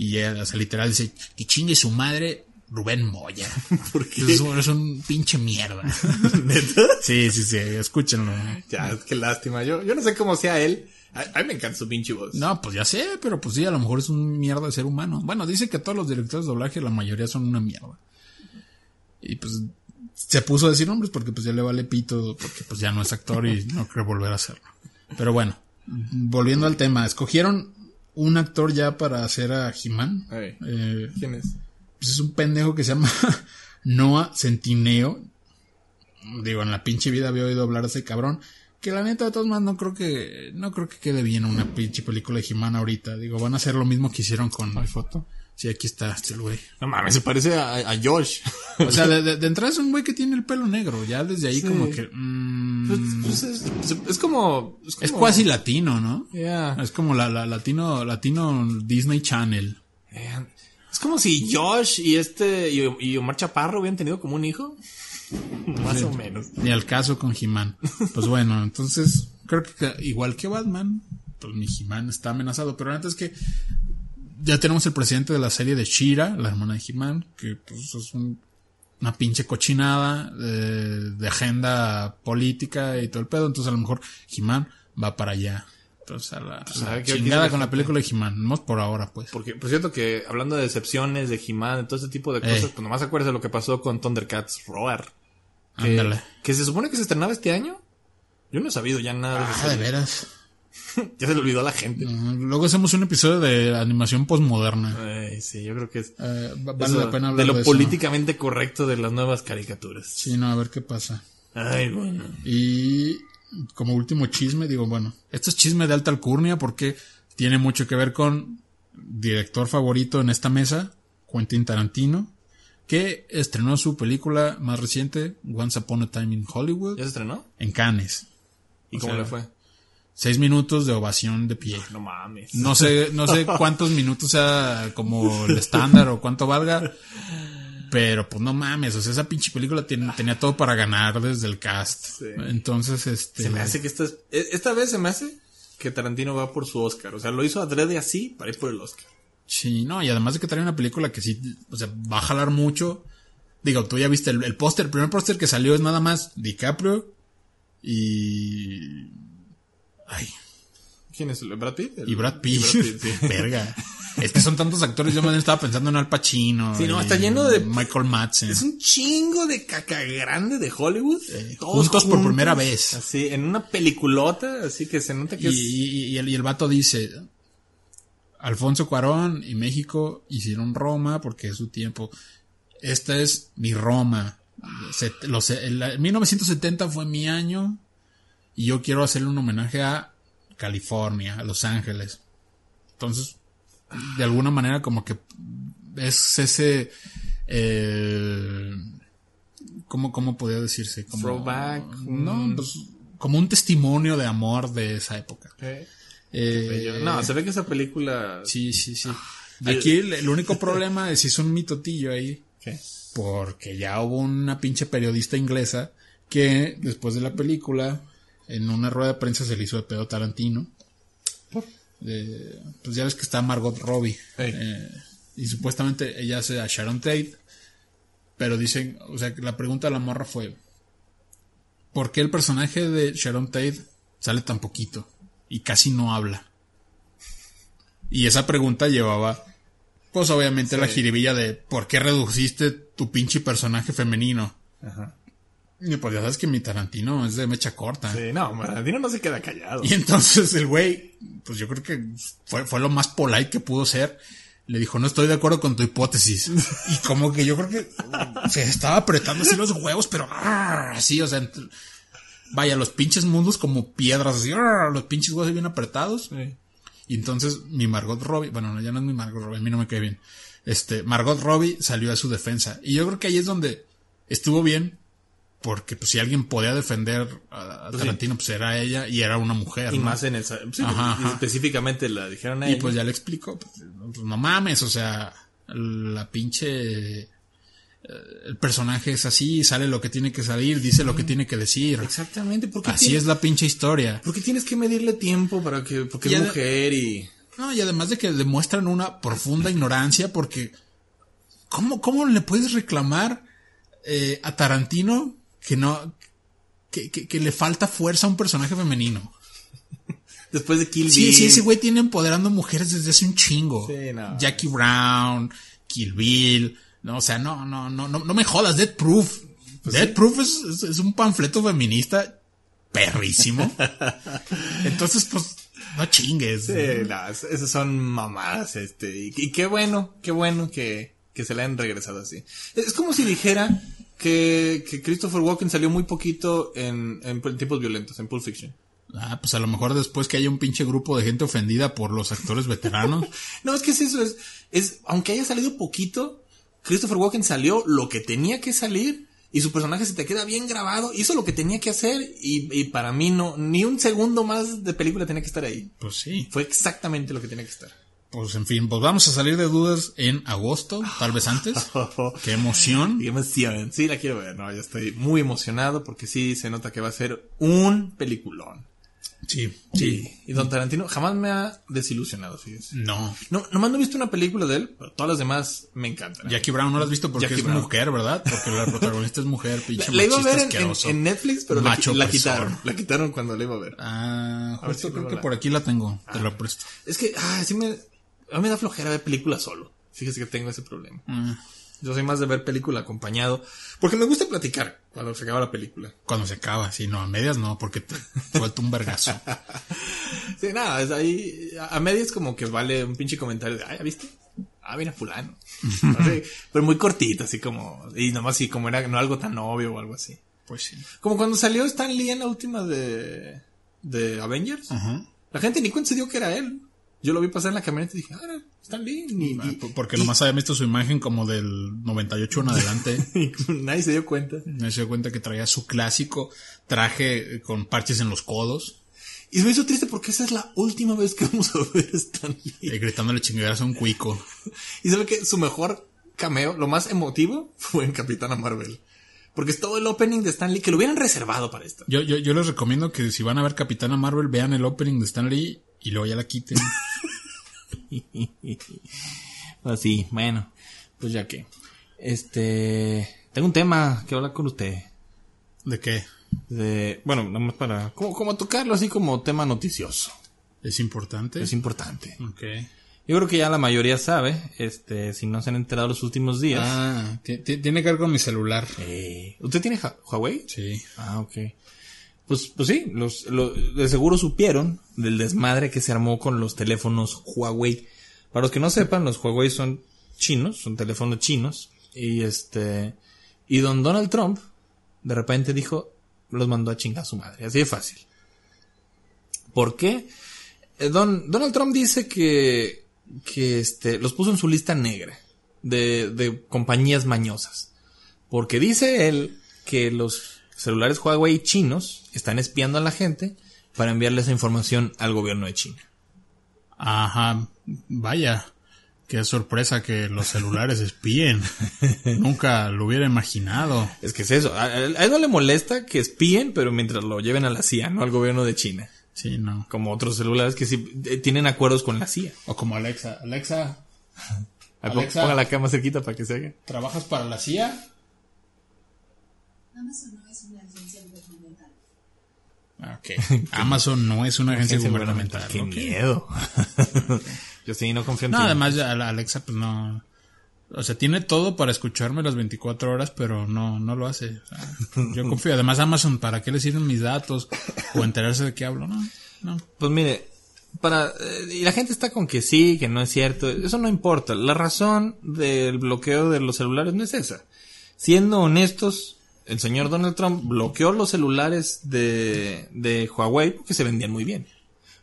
y ya, o sea, literal dice, que chingue su madre Rubén Moya. ¿Por qué? Es un, es un pinche mierda. ¿Neta? Sí, sí, sí, escúchenlo. Ya, qué lástima. Yo, yo no sé cómo sea él. A, a mí me encanta su pinche voz. No, pues ya sé, pero pues sí, a lo mejor es un mierda de ser humano. Bueno, dice que todos los directores de doblaje, la mayoría son una mierda. Y pues se puso a decir nombres porque pues ya le vale pito, porque pues ya no es actor y no quiere volver a hacerlo. Pero bueno, volviendo al tema, escogieron un actor ya para hacer a He-Man. Eh, ¿Quién es? pues es un pendejo que se llama Noah Centineo. Digo, en la pinche vida había oído hablar de ese cabrón. Que la neta, de todos modos, no creo que, no creo que quede bien una pinche película de He-Man ahorita. Digo, van a hacer lo mismo que hicieron con. ¿Hay foto? Sí, aquí está, este güey. No mames, se parece a, a Josh. O sea, de, de- de entrada es un güey que tiene el pelo negro. Ya desde ahí Sí. como que. mm, Pues, pues es, es- es como... Es, como- cuasi latino, ¿no? Es como la, la latino, latino Disney Channel. Es como si Josh y este y, y Omar Chaparro hubieran tenido como un hijo. Más o menos. Ni al caso con He-Man. Pues bueno, entonces, creo que igual que Batman, pues mi He-Man está amenazado. Pero antes que ya tenemos el presidente de la serie de Shira, la hermana de He-Man, que pues es un- una pinche cochinada eh, de agenda política y todo el pedo. Entonces a lo mejor He-Man va para allá. Entonces a la, a la a ver, ¿qué quiere chingada con la película de He-Man. No por ahora, pues. Porque, por cierto, que hablando de decepciones, de He-Man, de todo ese tipo de cosas, Eh. pues nomás acuerdas de lo que pasó con Thundercats Roar. Que, Ándale. que se supone que se estrenaba este año. Yo no he sabido ya nada de Ah, de serie. veras. Ya se le olvidó a la gente. Luego hacemos un episodio de animación postmoderna. Ay, sí, yo creo que es Eh, va- vale eso la pena de hablar lo de eso. políticamente correcto de las nuevas caricaturas. Sí, no, a ver qué pasa. Ay, bueno. Y como último chisme, digo, bueno, esto es chisme de alta alcurnia porque tiene mucho que ver con director favorito en esta mesa, Quentin Tarantino, que estrenó su película más reciente, Once Upon a Time in Hollywood, ¿Ya se estrenó? en Cannes. ¿Y O cómo sea, le fue? Seis minutos de ovación de pie. No mames. No sé, no sé cuántos minutos sea como el estándar o cuánto valga. Pero pues no mames, o sea, esa pinche película tiene- tenía todo para ganar desde el cast. Sí. Entonces, este... Se me hace que esta es, e- esta vez se me hace que Tarantino va por su Oscar. O sea, lo hizo adrede así para ir por el Oscar. Sí, no, y además de que trae una película que sí, o sea, va a jalar mucho. Digo, tú ya viste el, el póster, el primer póster que salió es nada más DiCaprio y... Ay, ¿Quién es? ¿El ¿Brad Pitt? El- y Brad Pitt. y Brad Pitt, sí. Verga. Es que son tantos actores, yo más bien estaba pensando en Al Pacino. Sí, no, está lleno de- Michael Madsen. Es un chingo de caca grande de Hollywood. todos juntos por primera vez. Así, en una peliculota, así que se nota que Y, es... y- y el, y el vato dice, Alfonso Cuarón y México hicieron Roma porque es su tiempo. Esta es mi Roma. Se- lo sé, el- 1970 fue mi año y yo quiero hacerle un homenaje a California, a Los Ángeles. Entonces, de alguna manera como que es ese... Eh, ¿cómo, ¿Cómo podría decirse? Como, Throwback, No, pues como un testimonio de amor de esa época. Eh, Eh, no, se ve que esa película... Sí, sí, sí. Aquí el, el único problema es si hizo un mitotillo ahí, ¿Qué? porque ya hubo una pinche periodista inglesa que después de la película, en una rueda de prensa se le hizo de pedo a Tarantino. Pues ya ves que está Margot Robbie. Eh, y supuestamente ella hace a Sharon Tate. Pero dicen, o sea, que la pregunta de la morra fue, ¿por qué el personaje de Sharon Tate sale tan poquito y casi no habla? Y esa pregunta llevaba, pues obviamente la jiribilla de, ¿por qué reduciste tu pinche personaje femenino? Ajá. Y pues ya sabes que mi Tarantino es de mecha corta. Sí, no, Tarantino no se queda callado. Y entonces el güey, pues yo creo que fue, fue lo más polite que pudo ser. le dijo, no estoy de acuerdo con tu hipótesis. Y como que yo creo que se estaba apretando así los huevos, pero ah, así, o sea, entre- vaya, los pinches mundos como piedras, así, ah, los pinches huevos bien apretados. Y entonces mi Margot Robbie, bueno, no, ya no es mi Margot Robbie, a mí no me cae bien. Este, Margot Robbie salió a su defensa. Y yo creo que ahí es donde estuvo bien, porque pues si alguien podía defender a a Tarantino, pues era ella y era una mujer. Y ¿no? más en el... sí, Ajá, y ajá. específicamente la dijeron a Y ella. pues ya le explico, pues, pues, no mames, o sea, la pinche... eh, El personaje es así, sale lo que tiene que salir, dice lo que tiene que decir. Exactamente, porque Así es la pinche historia. ¿Por qué tienes que medirle tiempo para que... Porque es mujer y... No, y además de que demuestran una profunda ignorancia porque ¿cómo, cómo le puedes reclamar eh, a Tarantino que no que, que- que le falta fuerza a un personaje femenino? Después de Kill Sí, Bill. sí, ese güey tiene empoderando mujeres desde hace un chingo. Sí, no. Jackie Brown, Kill Bill, no, o sea, no, no, no, no, no me jodas, Dead Proof. Dead Proof es, es- es un panfleto feminista perrísimo. Entonces, pues, no chingues. Sí, no, esas son mamadas, este, y, y qué bueno, qué bueno que, que se le han regresado así. Es como si dijera que, que Christopher Walken salió muy poquito en, en tiempos violentos, en Pulp Fiction. Ah, pues a lo mejor después que haya un pinche grupo de gente ofendida por los actores veteranos. No, es que es eso, es, es, aunque haya salido poquito, Christopher Walken salió lo que tenía que salir y su personaje se te queda bien grabado, hizo lo que tenía que hacer y, y para mí no, ni un segundo más de película tenía que estar ahí. Pues sí. Fue exactamente lo que tenía que estar. Pues en fin, pues vamos a salir de dudas en agosto, tal vez antes. Qué emoción. Qué emoción. Sí, la quiero ver. No, ya estoy muy emocionado porque sí se nota que va a ser un peliculón. Sí, Sí. Y Don Tarantino jamás me ha desilusionado, fíjese. No. No, nomás no he visto una película de él, pero todas las demás me encantan. Jackie Brown no la has visto porque Jackie es Brown. mujer, ¿verdad? Porque la protagonista es mujer, La, pinche la iba a ver en, Netflix, pero la, quitaron. La quitaron cuando la iba a ver. Ah, ver justo si creo que la- por aquí la tengo. Te la presto. Es que, ah, sí me, a mí me da flojera ver películas solo. Fíjese que tengo ese problema. Ah, Yo soy más de ver película acompañado. Porque me gusta platicar cuando se acaba la película. cuando se acaba, sí, no, a medias no, porque te suelta un vergazo. Sí, nada, es ahí, a medias como que vale un pinche comentario de, ah, ¿ya viste? Ah, mira fulano. Así, pero muy cortito, así como, y nomás así como era no algo tan obvio o algo así. Pues sí. Como cuando salió Stan Lee en la última de, de Avengers. La gente ni cuenta se dio que era él. Yo lo vi pasar en la camioneta y dije, ah, Stan Lee. Y- Porque nomás había visto su imagen como del 98 en adelante. y nadie se dio cuenta. Me se dio cuenta que traía su clásico traje eh, con parches en los codos, Y me hizo triste porque esa es la última vez que vamos a ver a Stan Lee. y gritándole chingaderas a un cuico. Y sabe que su mejor cameo, lo más emotivo, fue en Capitana Marvel. Porque es todo el opening de Stan Lee que lo hubieran reservado para esto. Yo, yo, yo les recomiendo que si van a ver Capitana Marvel, vean el opening de Stan Lee y luego ya la quiten. Así, bueno, pues ya que. Este. Tengo un tema que hablar con usted. ¿De qué? De, bueno, nada más para. Como, como tocarlo así como tema noticioso. ¿Es importante? Es importante. Ok. Yo creo que ya la mayoría sabe, este, si no se han enterado los últimos días. Ah, ti- ti- tiene que ver con mi celular. Eh, ¿Usted tiene Huawei? Sí. Ah, ok. Pues, pues sí, los, lo- de seguro supieron del desmadre que se armó con los teléfonos Huawei. Para los que no sepan, los Huawei son chinos, son teléfonos chinos. Y este, y don Donald Trump, de repente dijo, los mandó a chingar a su madre. Así de fácil. ¿Por qué? Eh, Don, Donald Trump dice que, que este, los puso en su lista negra de, de compañías mañosas. Porque dice él que los celulares Huawei chinos están espiando a la gente para enviarle esa información al gobierno de China. Ajá. Vaya. Qué sorpresa que los celulares espíen. Nunca lo hubiera imaginado. Es que es eso. A, a él no le molesta que espíen, pero mientras lo lleven a la CIA, no al gobierno de China. Sí, no. Como otros celulares que sí eh, tienen acuerdos con la CIA. O como Alexa. Alexa, Alexa. Ponga la cama cerquita para que se haga. ¿trabajas para la CIA? Amazon no es una agencia gubernamental. Ah, Ok. Amazon no es una agencia gubernamental. Qué miedo. Yo sí no confío en No, ti. además Alexa pues no... O sea, tiene todo para escucharme las 24 horas, pero no, no lo hace. O sea, yo confío. Además, Amazon, ¿para qué le sirven mis datos? O enterarse de qué hablo. No, no. Pues mire, para eh, y la gente está con que sí, que no es cierto, eso no importa. La razón del bloqueo de los celulares no es esa. Siendo honestos, el señor Donald Trump bloqueó los celulares de, de Huawei porque se vendían muy bien.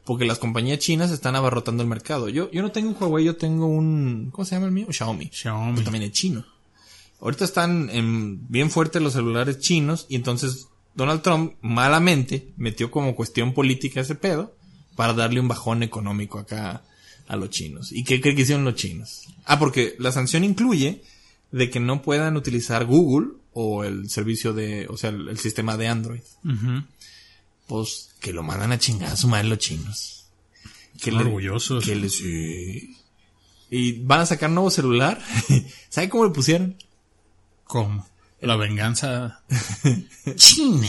Porque las compañías chinas están abarrotando el mercado. Yo, yo no tengo un Huawei, yo tengo un, ¿cómo se llama el mío? Xiaomi. Xiaomi. También es chino. Ahorita están en, bien fuertes los celulares chinos y entonces Donald Trump malamente metió como cuestión política ese pedo para darle un bajón económico acá a los chinos. ¿Y qué que hicieron los chinos? Ah, porque la sanción incluye de que no puedan utilizar Google o el servicio de, o sea, el, el sistema de Android. Pues que lo mandan a chingar a su madre los chinos. Que Son orgullosos. Que les. Y van a sacar nuevo celular. ¿Sabe cómo le pusieron? ¿Cómo? La venganza china.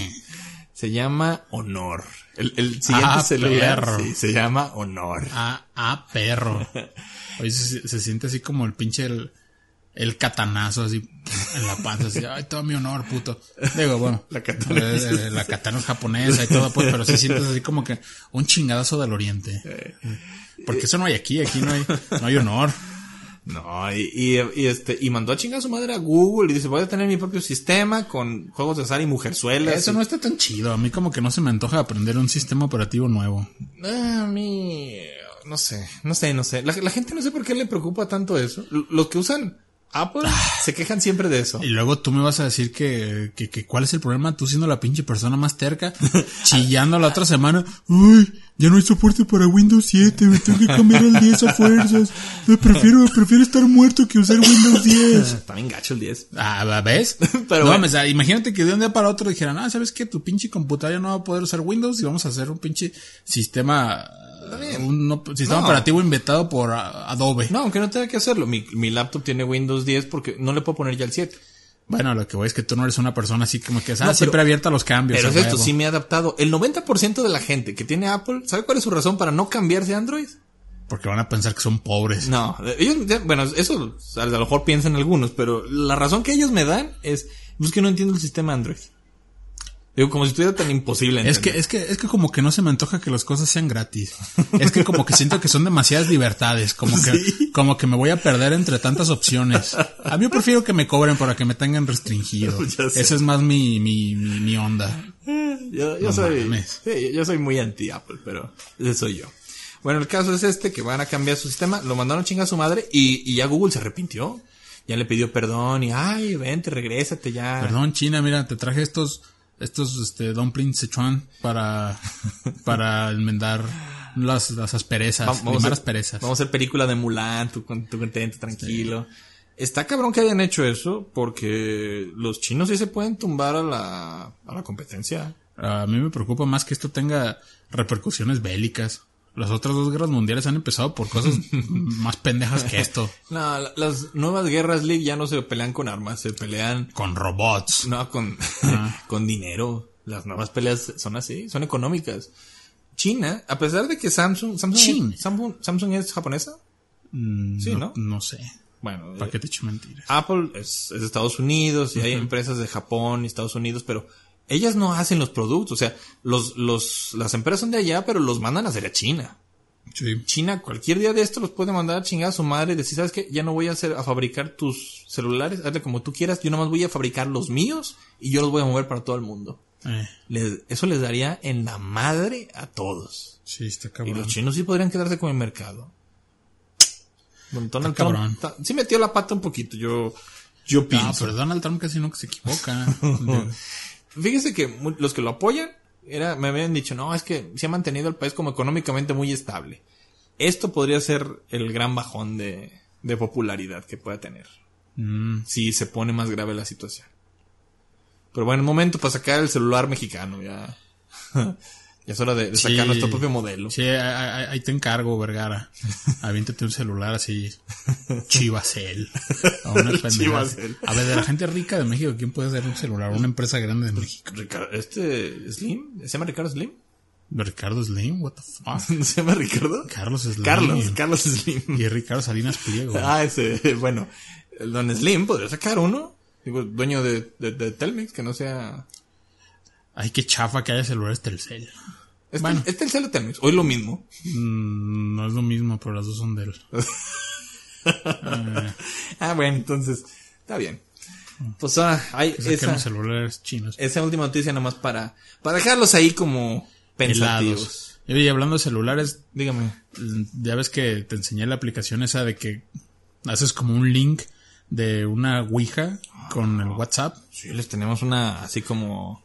Se llama Honor. El, el siguiente Ah, celular perro. sí, se llama Honor. Ah, ah, perro. Oye, se, se siente así como el pinche el, el catanazo así en la panza, así, ay, todo mi honor, puto. Digo, bueno, La katana. eh, eh, la katana es japonesa y todo, pues, pero se sientes así como que un chingadazo del oriente. Porque eso no hay aquí, aquí no hay, no hay honor. No, y, y, y este, y mandó a chingar a su madre a Google y dice, voy a tener mi propio sistema con juegos de azar y mujerzuelas. Eso y- no está tan chido. A mí como que no se me antoja aprender un sistema operativo nuevo. Ah, a mí, no sé, no sé, no sé. La, la gente no sé por qué le preocupa tanto eso. Los que usan Apple se quejan siempre de eso. Y luego tú me vas a decir que, que, que cuál es el problema, tú siendo la pinche persona más terca, chillando la otra semana, uy, ya no hay soporte para Windows 7, me tengo que cambiar al 10 a fuerzas, me prefiero, prefiero estar muerto que usar Windows 10. Está bien gacho el 10. Ah, ¿ves? Pero no, bueno. sea, imagínate que de un día para otro dijeran, ah, ¿sabes qué? Tu pinche computadora no va a poder usar Windows y vamos a hacer un pinche sistema, un no- sistema No. operativo inventado por Adobe. No, aunque no tenga que hacerlo. Mi, mi laptop tiene Windows 10 porque no le puedo poner ya el 7. Bueno, lo que voy es que tú no eres una persona así como que, ah, No, pero- siempre abierta a los cambios. Pero es esto, sí me he adaptado. El 90% de la gente que tiene Apple, ¿sabe cuál es su razón para no cambiarse a Android? Porque van a pensar que son pobres. No, ellos, ya- bueno, eso a lo mejor piensan algunos, pero la razón que ellos me dan es, pues que no entiendo el sistema Android. Digo, como si estuviera tan imposible. Es que, es que, es que como que no se me antoja que las cosas sean gratis. Es que como que siento que son demasiadas libertades, como que, como que me voy a perder entre tantas opciones. A mí yo prefiero que me cobren para que me tengan restringido. Esa es más mi, mi, mi, mi onda. Yo, yo No soy, sí, yo soy muy anti Apple, pero ese soy yo. Bueno, el caso es este, que van a cambiar su sistema, lo mandaron a chingar a su madre y, y ya Google se arrepintió. Ya le pidió perdón y, ay, vente, regrésate ya. Perdón, China, mira, te traje estos, estos, este, dumplings Sichuan para, para enmendar las, las asperezas, Vamos- a asperezas. Vamos a hacer película de Mulan, tú, tú contento, tranquilo. Está cabrón que hayan hecho eso porque los chinos sí se pueden tumbar a la, a la competencia. A mí me preocupa más que esto tenga repercusiones bélicas. Las otras dos guerras mundiales han empezado por cosas más pendejas que esto. No, la- las nuevas guerras League ya no se pelean con armas, se pelean Con robots. No, con, Ah. con dinero. Las nuevas peleas son así, son económicas. China, a pesar de que Samsung, Samsung. Es, Samsung, Samsung es japonesa. Mm, Sí, ¿no? No sé. Bueno, ¿Para eh, qué te echo mentiras? Apple es, es de Estados Unidos y hay empresas de Japón y Estados Unidos, pero ellas no hacen los productos. O sea, los, los, las empresas son de allá, pero los mandan a hacer a China. Sí. China, cualquier día de esto los puede mandar a chingar a su madre y decir, ¿sabes qué? Ya no voy a hacer, a fabricar tus celulares, hazle como tú quieras, yo nomás voy a fabricar los míos y yo los voy a mover para todo el mundo. Eh, Les- eso les daría en la madre a todos. sí, está Y cabrón. los chinos sí podrían quedarse con el mercado. Bueno, Donald Está Trump cabrón. ta- sí metió la pata un poquito, yo, yo No, pienso. pero Donald Trump casi nunca se equivoca. Fíjese que los que lo apoyan era, me habían dicho, no, es que se ha mantenido el país como económicamente muy estable. Esto podría ser el gran bajón de, de popularidad que pueda tener. Mm, Si se pone más grave la situación. Pero bueno, momento para sacar el celular mexicano, ya. ya es hora de, de sacar Sí. nuestro propio modelo. Sí, ahí, ahí- te encargo, Vergara. Aviéntate un celular así, chivacel. A una. Chivacel. A ver, de la gente rica de México, ¿quién puede hacer un celular? Una empresa grande de México. Ricardo, este Slim, ¿se llama Ricardo Slim? Ricardo Slim, what the fuck. ¿Se llama Ricardo? Carlos Slim. Carlos, Carlos Slim. Y Ricardo Salinas Pliego. Ah, ese, bueno, el Don Slim podría sacar uno. Digo, dueño de, de, de Telmex, que no sea... Ay, qué chafa que haya celulares Telcel. ¿Es, Bueno. ¿Es Telcel o Telmex? ¿O es lo mismo? Mm, no es lo mismo, pero las dos son de él. Ah, bueno, entonces, está bien. Pues ah, hay esa, celulares chinos. esa última noticia nomás para, para dejarlos ahí como pensativos. Helados. Y hablando de celulares, Dígame. ya ves que te enseñé la aplicación esa de que haces como un link de una Ouija con el WhatsApp. Sí, les tenemos una, así como,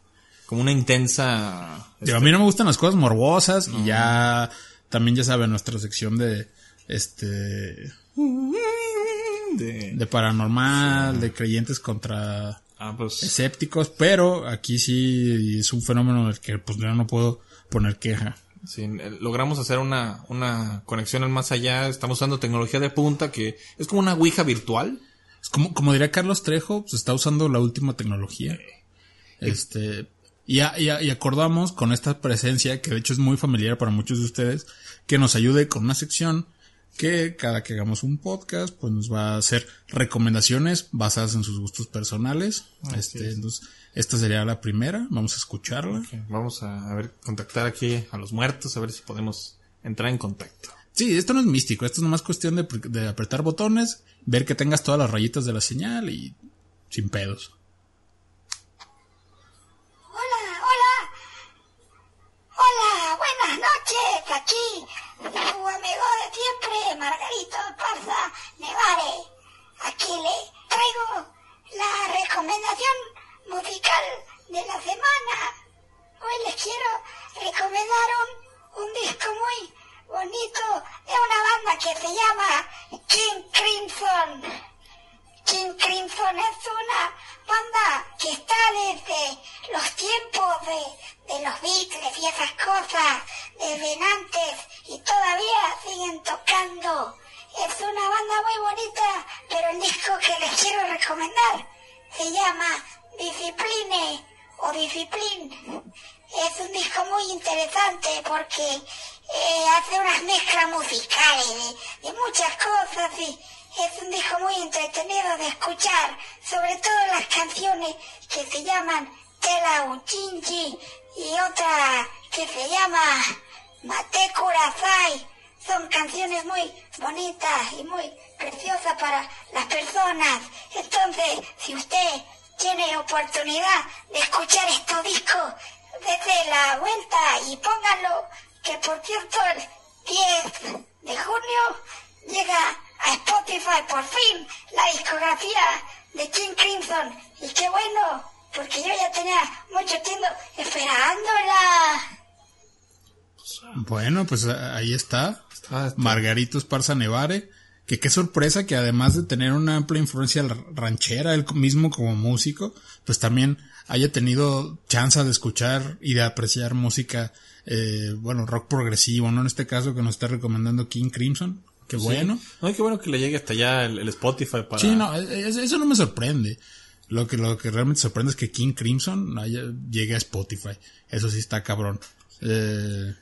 como una intensa... Digo, a mí no me gustan las cosas morbosas y ya también ya saben nuestra sección de este de- de paranormal, de creyentes contra ah, pues, escépticos, pero aquí sí es un fenómeno del que pues yo no puedo poner queja. sí, eh, logramos hacer una, una conexión al más allá. Estamos usando tecnología de punta que es como una ouija virtual. Es como, como diría Carlos Trejo, pues está usando la última tecnología. Este, y, a- y a- y acordamos con esta presencia, que de hecho es muy familiar para muchos de ustedes, que nos ayude con una sección que cada que hagamos un podcast, pues nos va a hacer recomendaciones basadas en sus gustos personales. Este, entonces, esta sería la primera, vamos a escucharla. Vamos a, a ver, contactar aquí a los muertos, a ver si podemos entrar en contacto. Sí, esto no es místico, esto es nomás cuestión de, de apretar botones, ver que tengas todas las rayitas de la señal y sin pedos. Hola, hola. Hola, buenas noches. Aquí su amigo de siempre, Margarito Parza Nevare. Aquí le traigo la recomendación musical de la semana. Hoy les quiero recomendar un, un disco muy bonito de una banda que se llama King Crimson. King Crimson es una banda que está desde los tiempos de, de los Beatles y esas cosas, desde antes, y todavía siguen tocando. Es una banda muy bonita, pero el disco que les quiero recomendar se llama Discipline o Discipline. Es un disco muy interesante porque eh, hace unas mezclas musicales de, muchas cosas y es un disco muy entretenido de escuchar, sobre todo las canciones que se llaman Tela Uchinchi y otra que se llama Mate Kurasai. Son canciones muy bonitas y muy preciosas para las personas. Entonces, si usted tiene oportunidad de escuchar estos discos, desde la vuelta y pónganlo, que por cierto el 10 de junio llega a Spotify por fin la discografía de King Crimson. Y qué bueno, porque yo ya tenía mucho tiempo esperándola. Bueno, pues ahí está. Ah. Margarito Esparza Nevare. Que qué sorpresa que además de tener una amplia influencia ranchera, él mismo como músico, pues también haya tenido chance de escuchar y de apreciar música, eh, bueno, rock progresivo, ¿no? En este caso que nos está recomendando King Crimson. Qué bueno. No, qué bueno que le llegue hasta allá el, el Spotify para... Sí, no, e- e- eso no me sorprende. Lo que, lo que realmente sorprende es que King Crimson llegue a Spotify. Eso sí está cabrón. Eh,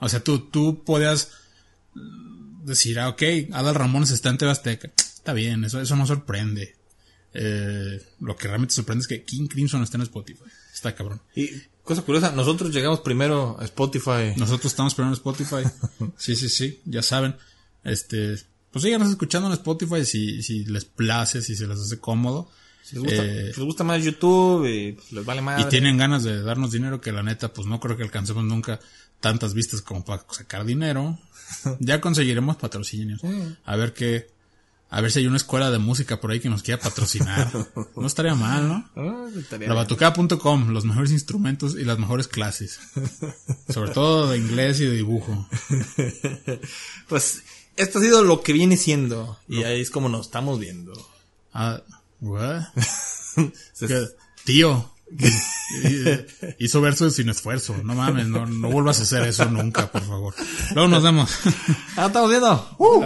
o sea, tú, tú podías decir, ah, ok, Adal Ramones está en TV Azteca. Está bien, eso, eso no sorprende. Eh, lo que realmente sorprende es que King Crimson está en Spotify. Está cabrón. Y cosa curiosa, nosotros llegamos primero a Spotify. Nosotros estamos primero en Spotify. Sí, sí, sí, ya saben. Este, pues síganos escuchando en Spotify si, si les place, si se les hace cómodo. Si les gusta, Eh, si les gusta más YouTube y pues, les vale más. y tienen ganas de darnos dinero que la neta pues no creo que alcancemos nunca tantas vistas como para sacar dinero ya conseguiremos patrocinios a ver qué a ver si hay una escuela de música por ahí que nos quiera patrocinar no estaría mal ¿no? Labatucada.com, los mejores instrumentos y las mejores clases. Sobre todo de inglés y de dibujo. Pues esto ha sido lo que viene siendo. Y ahí es como nos estamos viendo. Ah. Tío, hizo versos sin esfuerzo. No mames, no, no vuelvas a hacer eso nunca, por favor. Luego nos vemos. Ah, estamos viendo. Uh.